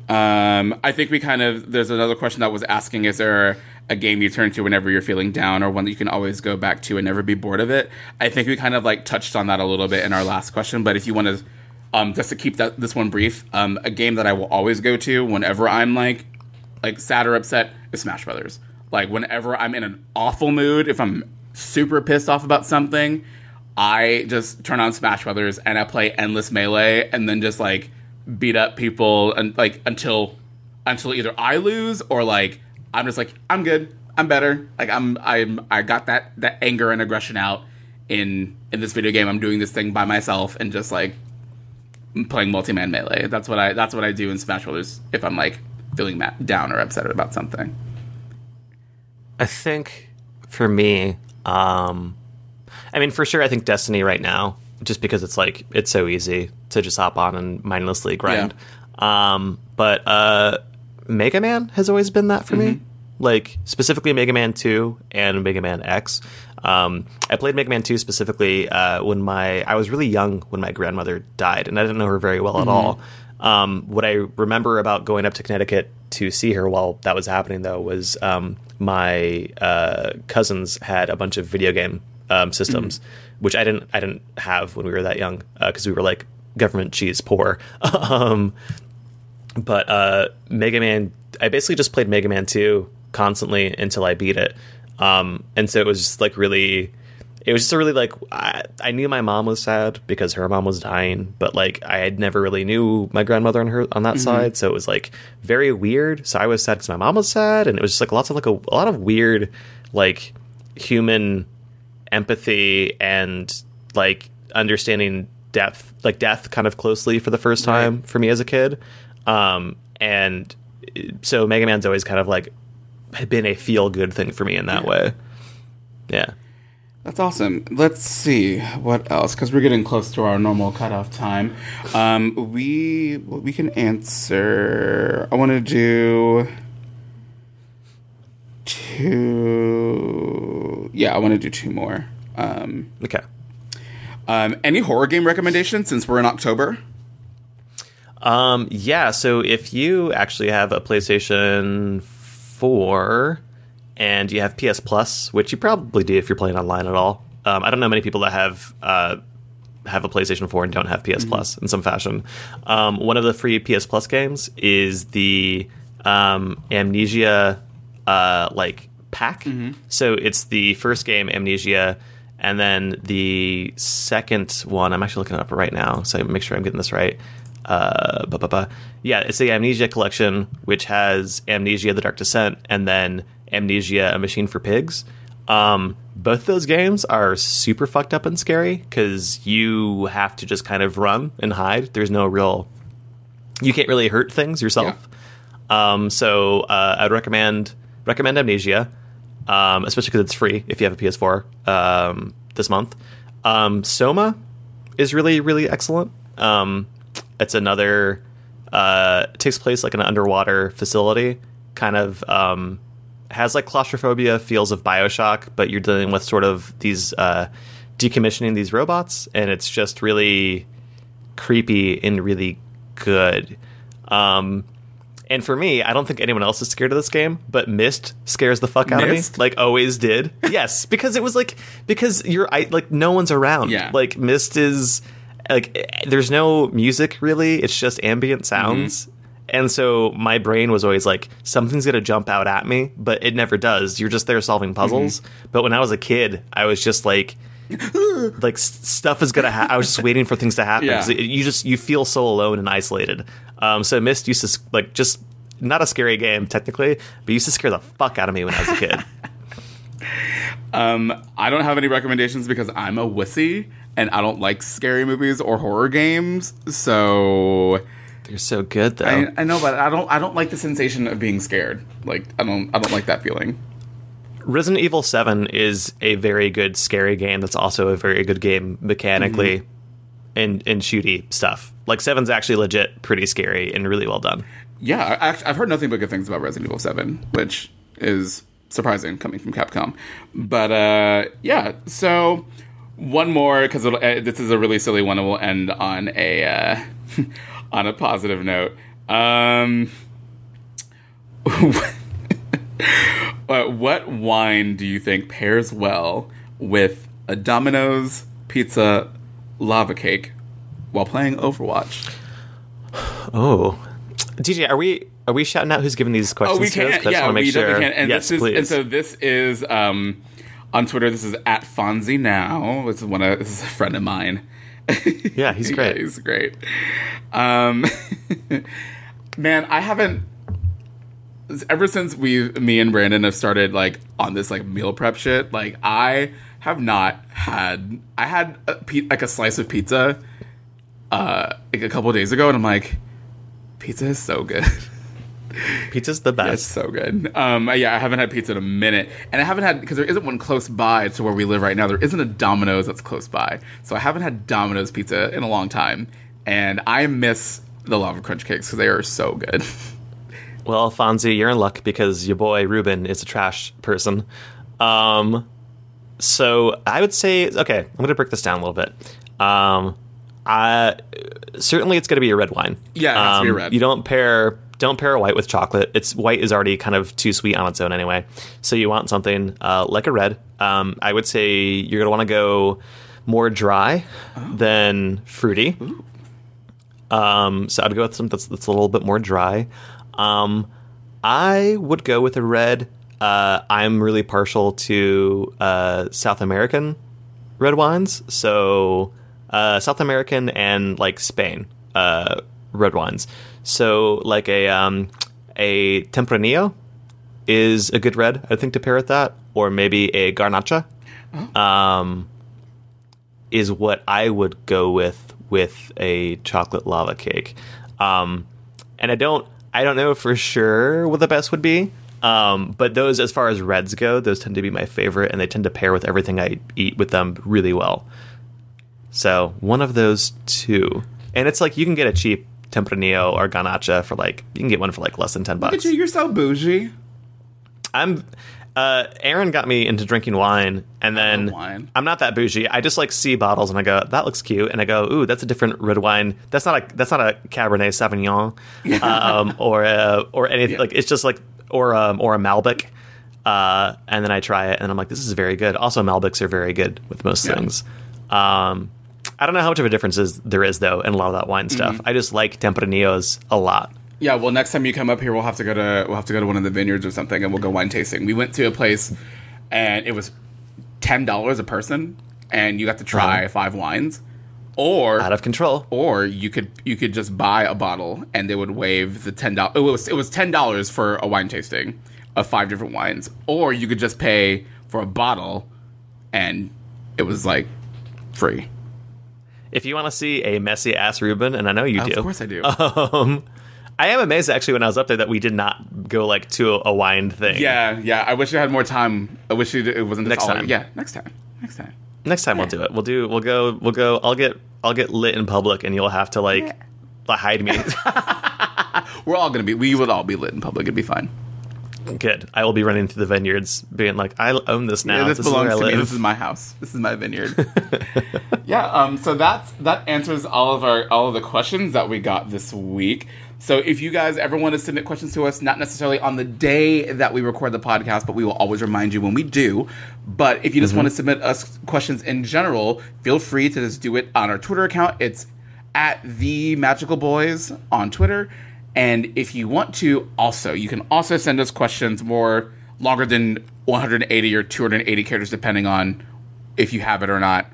Um. I think we kind of. There's another question that was asking: Is there a game you turn to whenever you're feeling down, or one that you can always go back to and never be bored of it? I think we kind of like touched on that a little bit in our last question. But if you want to, um, just to keep that this one brief, um, a game that I will always go to whenever I'm like, like sad or upset is Smash Brothers. Like whenever I'm in an awful mood, if I'm super pissed off about something, I just turn on Smash Brothers and I play endless melee and then just like beat up people and like until until either I lose or like I'm just like I'm good, I'm better. Like I'm I'm I got that that anger and aggression out in in this video game. I'm doing this thing by myself and just like playing multi-man melee. That's what I that's what I do in Smash Brothers if I'm like feeling down or upset about something. I think for me, um, I mean, for sure, I think Destiny right now, just because it's like it's so easy to just hop on and mindlessly grind. Um, but uh, Mega Man has always been that for me. Like specifically Mega Man Two and Mega Man X. Um, I played Mega Man Two specifically uh, when my I was really young when my grandmother died, and I didn't know her very well at all. Um, what I remember about going up to Connecticut to see her while that was happening, though, was um, my uh, cousins had a bunch of video game um, systems, which I didn't. I didn't have when we were that young because we were like government cheese poor. um, but uh, Mega Man, I basically just played Mega Man Two constantly until I beat it, um, and so it was just like really. It was just a really like I, I knew my mom was sad because her mom was dying, but like I had never really knew my grandmother on her on that side, so it was like very weird. So I was sad because my mom was sad, and it was just like lots of like a, a lot of weird like human empathy and like understanding death like death kind of closely for the first time for me as a kid um and so mega man's always kind of like been a feel good thing for me in that way yeah That's awesome. Let's see what else because we're getting close to our normal cutoff time. Um, we we can answer. I want to do two. Yeah, I want to do two more. Um, okay um, any horror game recommendations since we're in October? um yeah so if you actually have a playstation 4 and you have ps plus which you probably do if you're playing online at all um, i don't know many people that have uh, have a PlayStation 4 and don't have PS Plus in some fashion. Um, one of the free PS Plus games is the um, Amnesia uh, like pack. So it's the first game, Amnesia, and then the second one. I'm actually looking it up right now, so make sure I'm getting this right. Uh, ba, ba, ba. Yeah, it's the Amnesia collection, which has Amnesia: The Dark Descent, and then Amnesia: A Machine for Pigs. Um, both those games are super fucked up and scary because you have to just kind of run and hide. There's no real, you can't really hurt things yourself. Um, so uh, I'd recommend recommend Amnesia, um, especially because it's free if you have a PS4 um, this month. Um, Soma is really really excellent. Um, it's another uh, it takes place like an underwater facility, kind of um, has like claustrophobia, feels of Bioshock, but you're dealing with sort of these uh, decommissioning these robots, and it's just really creepy and really good. Um, and for me, I don't think anyone else is scared of this game, but Myst scares the fuck out Myst? of me, like always did. yes, because it was like because you're I, like no one's around. Yeah. like Myst is like there's no music really; it's just ambient mm-hmm. sounds. And so my brain was always like, something's gonna jump out at me, but it never does. You're just there solving mm-hmm. puzzles. But when I was a kid, I was just like, like stuff is gonna. Ha- I was just waiting for things to happen. Yeah. it- you just you feel so alone and isolated. Um, so Myst used to like just not a scary game technically, but used to scare the fuck out of me when I was a kid. Um, I don't have any recommendations because I'm a wussy and I don't like scary movies or horror games. So They're so good though. I, I know, but I don't. I don't like the sensation of being scared. Like I don't. I don't like that feeling. Resident Evil 7 is a very good scary game that's also a very good game mechanically Mm-hmm. and and shooty stuff. Like seven's actually legit pretty scary and really well done. Yeah, I, I've heard nothing but good things about Resident Evil Seven, which is surprising coming from Capcom. But uh, yeah, so one more because uh, this is a really silly one, and we'll end on a uh, on a positive note. Um, uh, what wine do you think pairs well with a Domino's pizza lava cake while playing Overwatch? Oh. DJ, are we are we shouting out who's giving these questions Oh, we to us? can. 'Cause I just Yeah, wanna make we sure. definitely can. And yes, this is, please. and so this is um, on Twitter. This is at Fonzie now. This is one of this is a friend of mine. Yeah, he's great. he's great. Um, man, I haven't ever since we, me and Brandon have started like on this like meal prep shit. Like I have not had. I had a, like a slice of pizza, uh, like a couple days ago, and I'm like, pizza is so good. Pizza's the best. It's so good. Um, yeah, I haven't had pizza in a minute, and I haven't had because there isn't one close by to where we live right now. There isn't a Domino's that's close by, so I haven't had Domino's pizza in a long time, and I miss the lava crunch cakes because they are so good. Well, Fonzie, you're in luck because your boy Ruben is a trash person. Um, so I would say, okay, I'm going to break this down a little bit. Um, I certainly it's going to be a red wine. Yeah, it has to be Um, red. You don't pair don't pair a white with chocolate. It's white is already kind of too sweet on its own anyway. So you want something uh, like a red. Um, I would say you're going to want to go more dry Oh. than fruity. Um, so I'd go with something that's, that's a little bit more dry. Um, I would go with a red. Uh, I'm really partial to uh, South American red wines. So uh, South American and like Spain uh, red wines. So like a um, a Tempranillo is a good red. I think to pair with that, or maybe a Garnacha. Um, is what I would go with with a chocolate lava cake. Um, and I don't I don't know for sure what the best would be. Um, but those as far as reds go, those tend to be my favorite and they tend to pair with everything I eat with them really well. So one of those two. And it's like you can get a cheap Tempranillo or Garnacha for like you can get one for like less than ten Look bucks. at you, you're so bougie. I'm uh Aaron got me into drinking wine and then wine. I'm not that bougie. I just like see bottles and I go, that looks cute and I go, ooh, that's a different red wine. That's not a that's not a Cabernet Sauvignon. um or a, or anything Yeah. like it's just like or um or a Malbec. Uh and then I try it and I'm like, this is very good. Also Malbecs are very good with most Yeah. things. Um I don't know how much of a difference is there is though in a lot of that wine stuff. Mm-hmm. I just like Tempranillos a lot. Yeah, well, next time you come up here, we'll have to go to we'll have to go to one of the vineyards or something, and we'll go wine tasting. We went to a place, and it was ten dollars a person, and you got to try Uh-huh. five wines, or Out of control. or you could you could just buy a bottle, and they would waive the ten dollars. It was it was ten dollars for a wine tasting of five different wines, or you could just pay for a bottle, and it was like free. If you want to see a messy ass Ruben, and I know you do, Of course, I do. Um, I am amazed actually when I was up there that we did not go like to a, wine thing. yeah, yeah. I wish I had more time. I wish it, it wasn't Next all- time. Yeah, next time. Next time. Next time we'll do it. We'll do. We'll go. We'll go. I'll get. I'll get lit in public, and you'll have to like hide me. We're all gonna be. We would all be lit in public. It'd be fine. Good. I will be running through the vineyards, being like, I own this now. Yeah, this, is belongs where I to me. This is my house. This is my vineyard. yeah. Um. So that's that answers all of our all of the questions that we got this week. So if you guys ever want to submit questions to us, not necessarily on the day that we record the podcast, but we will always remind you when we do. But if you just want to submit us questions in general, feel free to just do it on our Twitter account. It's at the Magical Boys on Twitter. And if you want to, also, you can also send us questions more longer than 180 or 280 characters, depending on if you have it or not.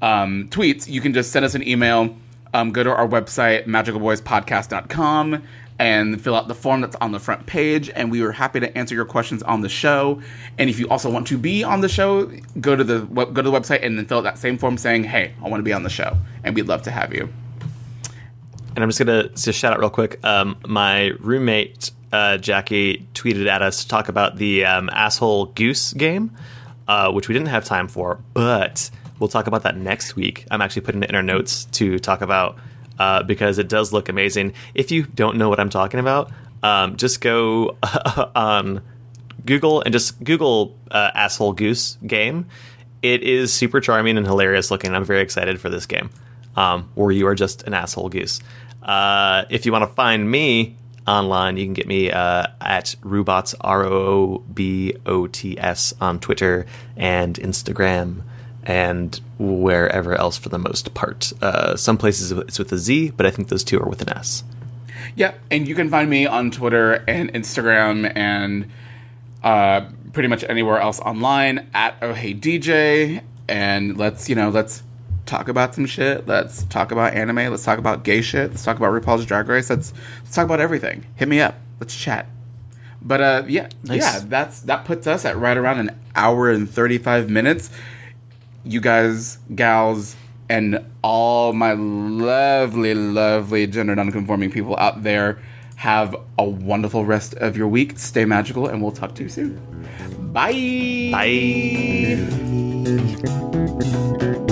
Um, tweets, you can just send us an email. Um, go to our website, magicalboyspodcast.com, and fill out the form that's on the front page. And we are happy to answer your questions on the show. And if you also want to be on the show, go to the go to the website and then fill out that same form saying, "Hey, I want to be on the show," and we'd love to have you. And I'm just gonna just shout out real quick. Um, my roommate uh, Jackie tweeted at us to talk about the um, asshole goose game, uh, which we didn't have time for, but we'll talk about that next week. I'm actually putting it in our notes to talk about uh, because it does look amazing. If you don't know what I'm talking about, um, just go on Google and just Google uh, asshole goose game. It is super charming and hilarious looking. I'm very excited for this game. Um, or you are just an asshole goose. Uh, if you want to find me online, you can get me uh, at Roobots R O O B O T S on Twitter and Instagram and wherever else for the most part. Uh, some places it's with a Z, but I think those two are with an S. Yeah, and you can find me on Twitter and Instagram and uh, pretty much anywhere else online at Oh Hey DJ. And let's you know let's talk about some shit. Let's talk about anime. Let's talk about gay shit. Let's talk about RuPaul's Drag Race. Let's let's talk about everything. Hit me up. Let's chat. But uh, yeah, Nice. yeah, that's that puts us at right around an hour and thirty five minutes. You guys, gals, and all my lovely, lovely gender nonconforming people out there have a wonderful rest of your week. Stay magical, and we'll talk to you soon. Bye. Bye.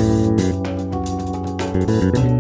Thank you.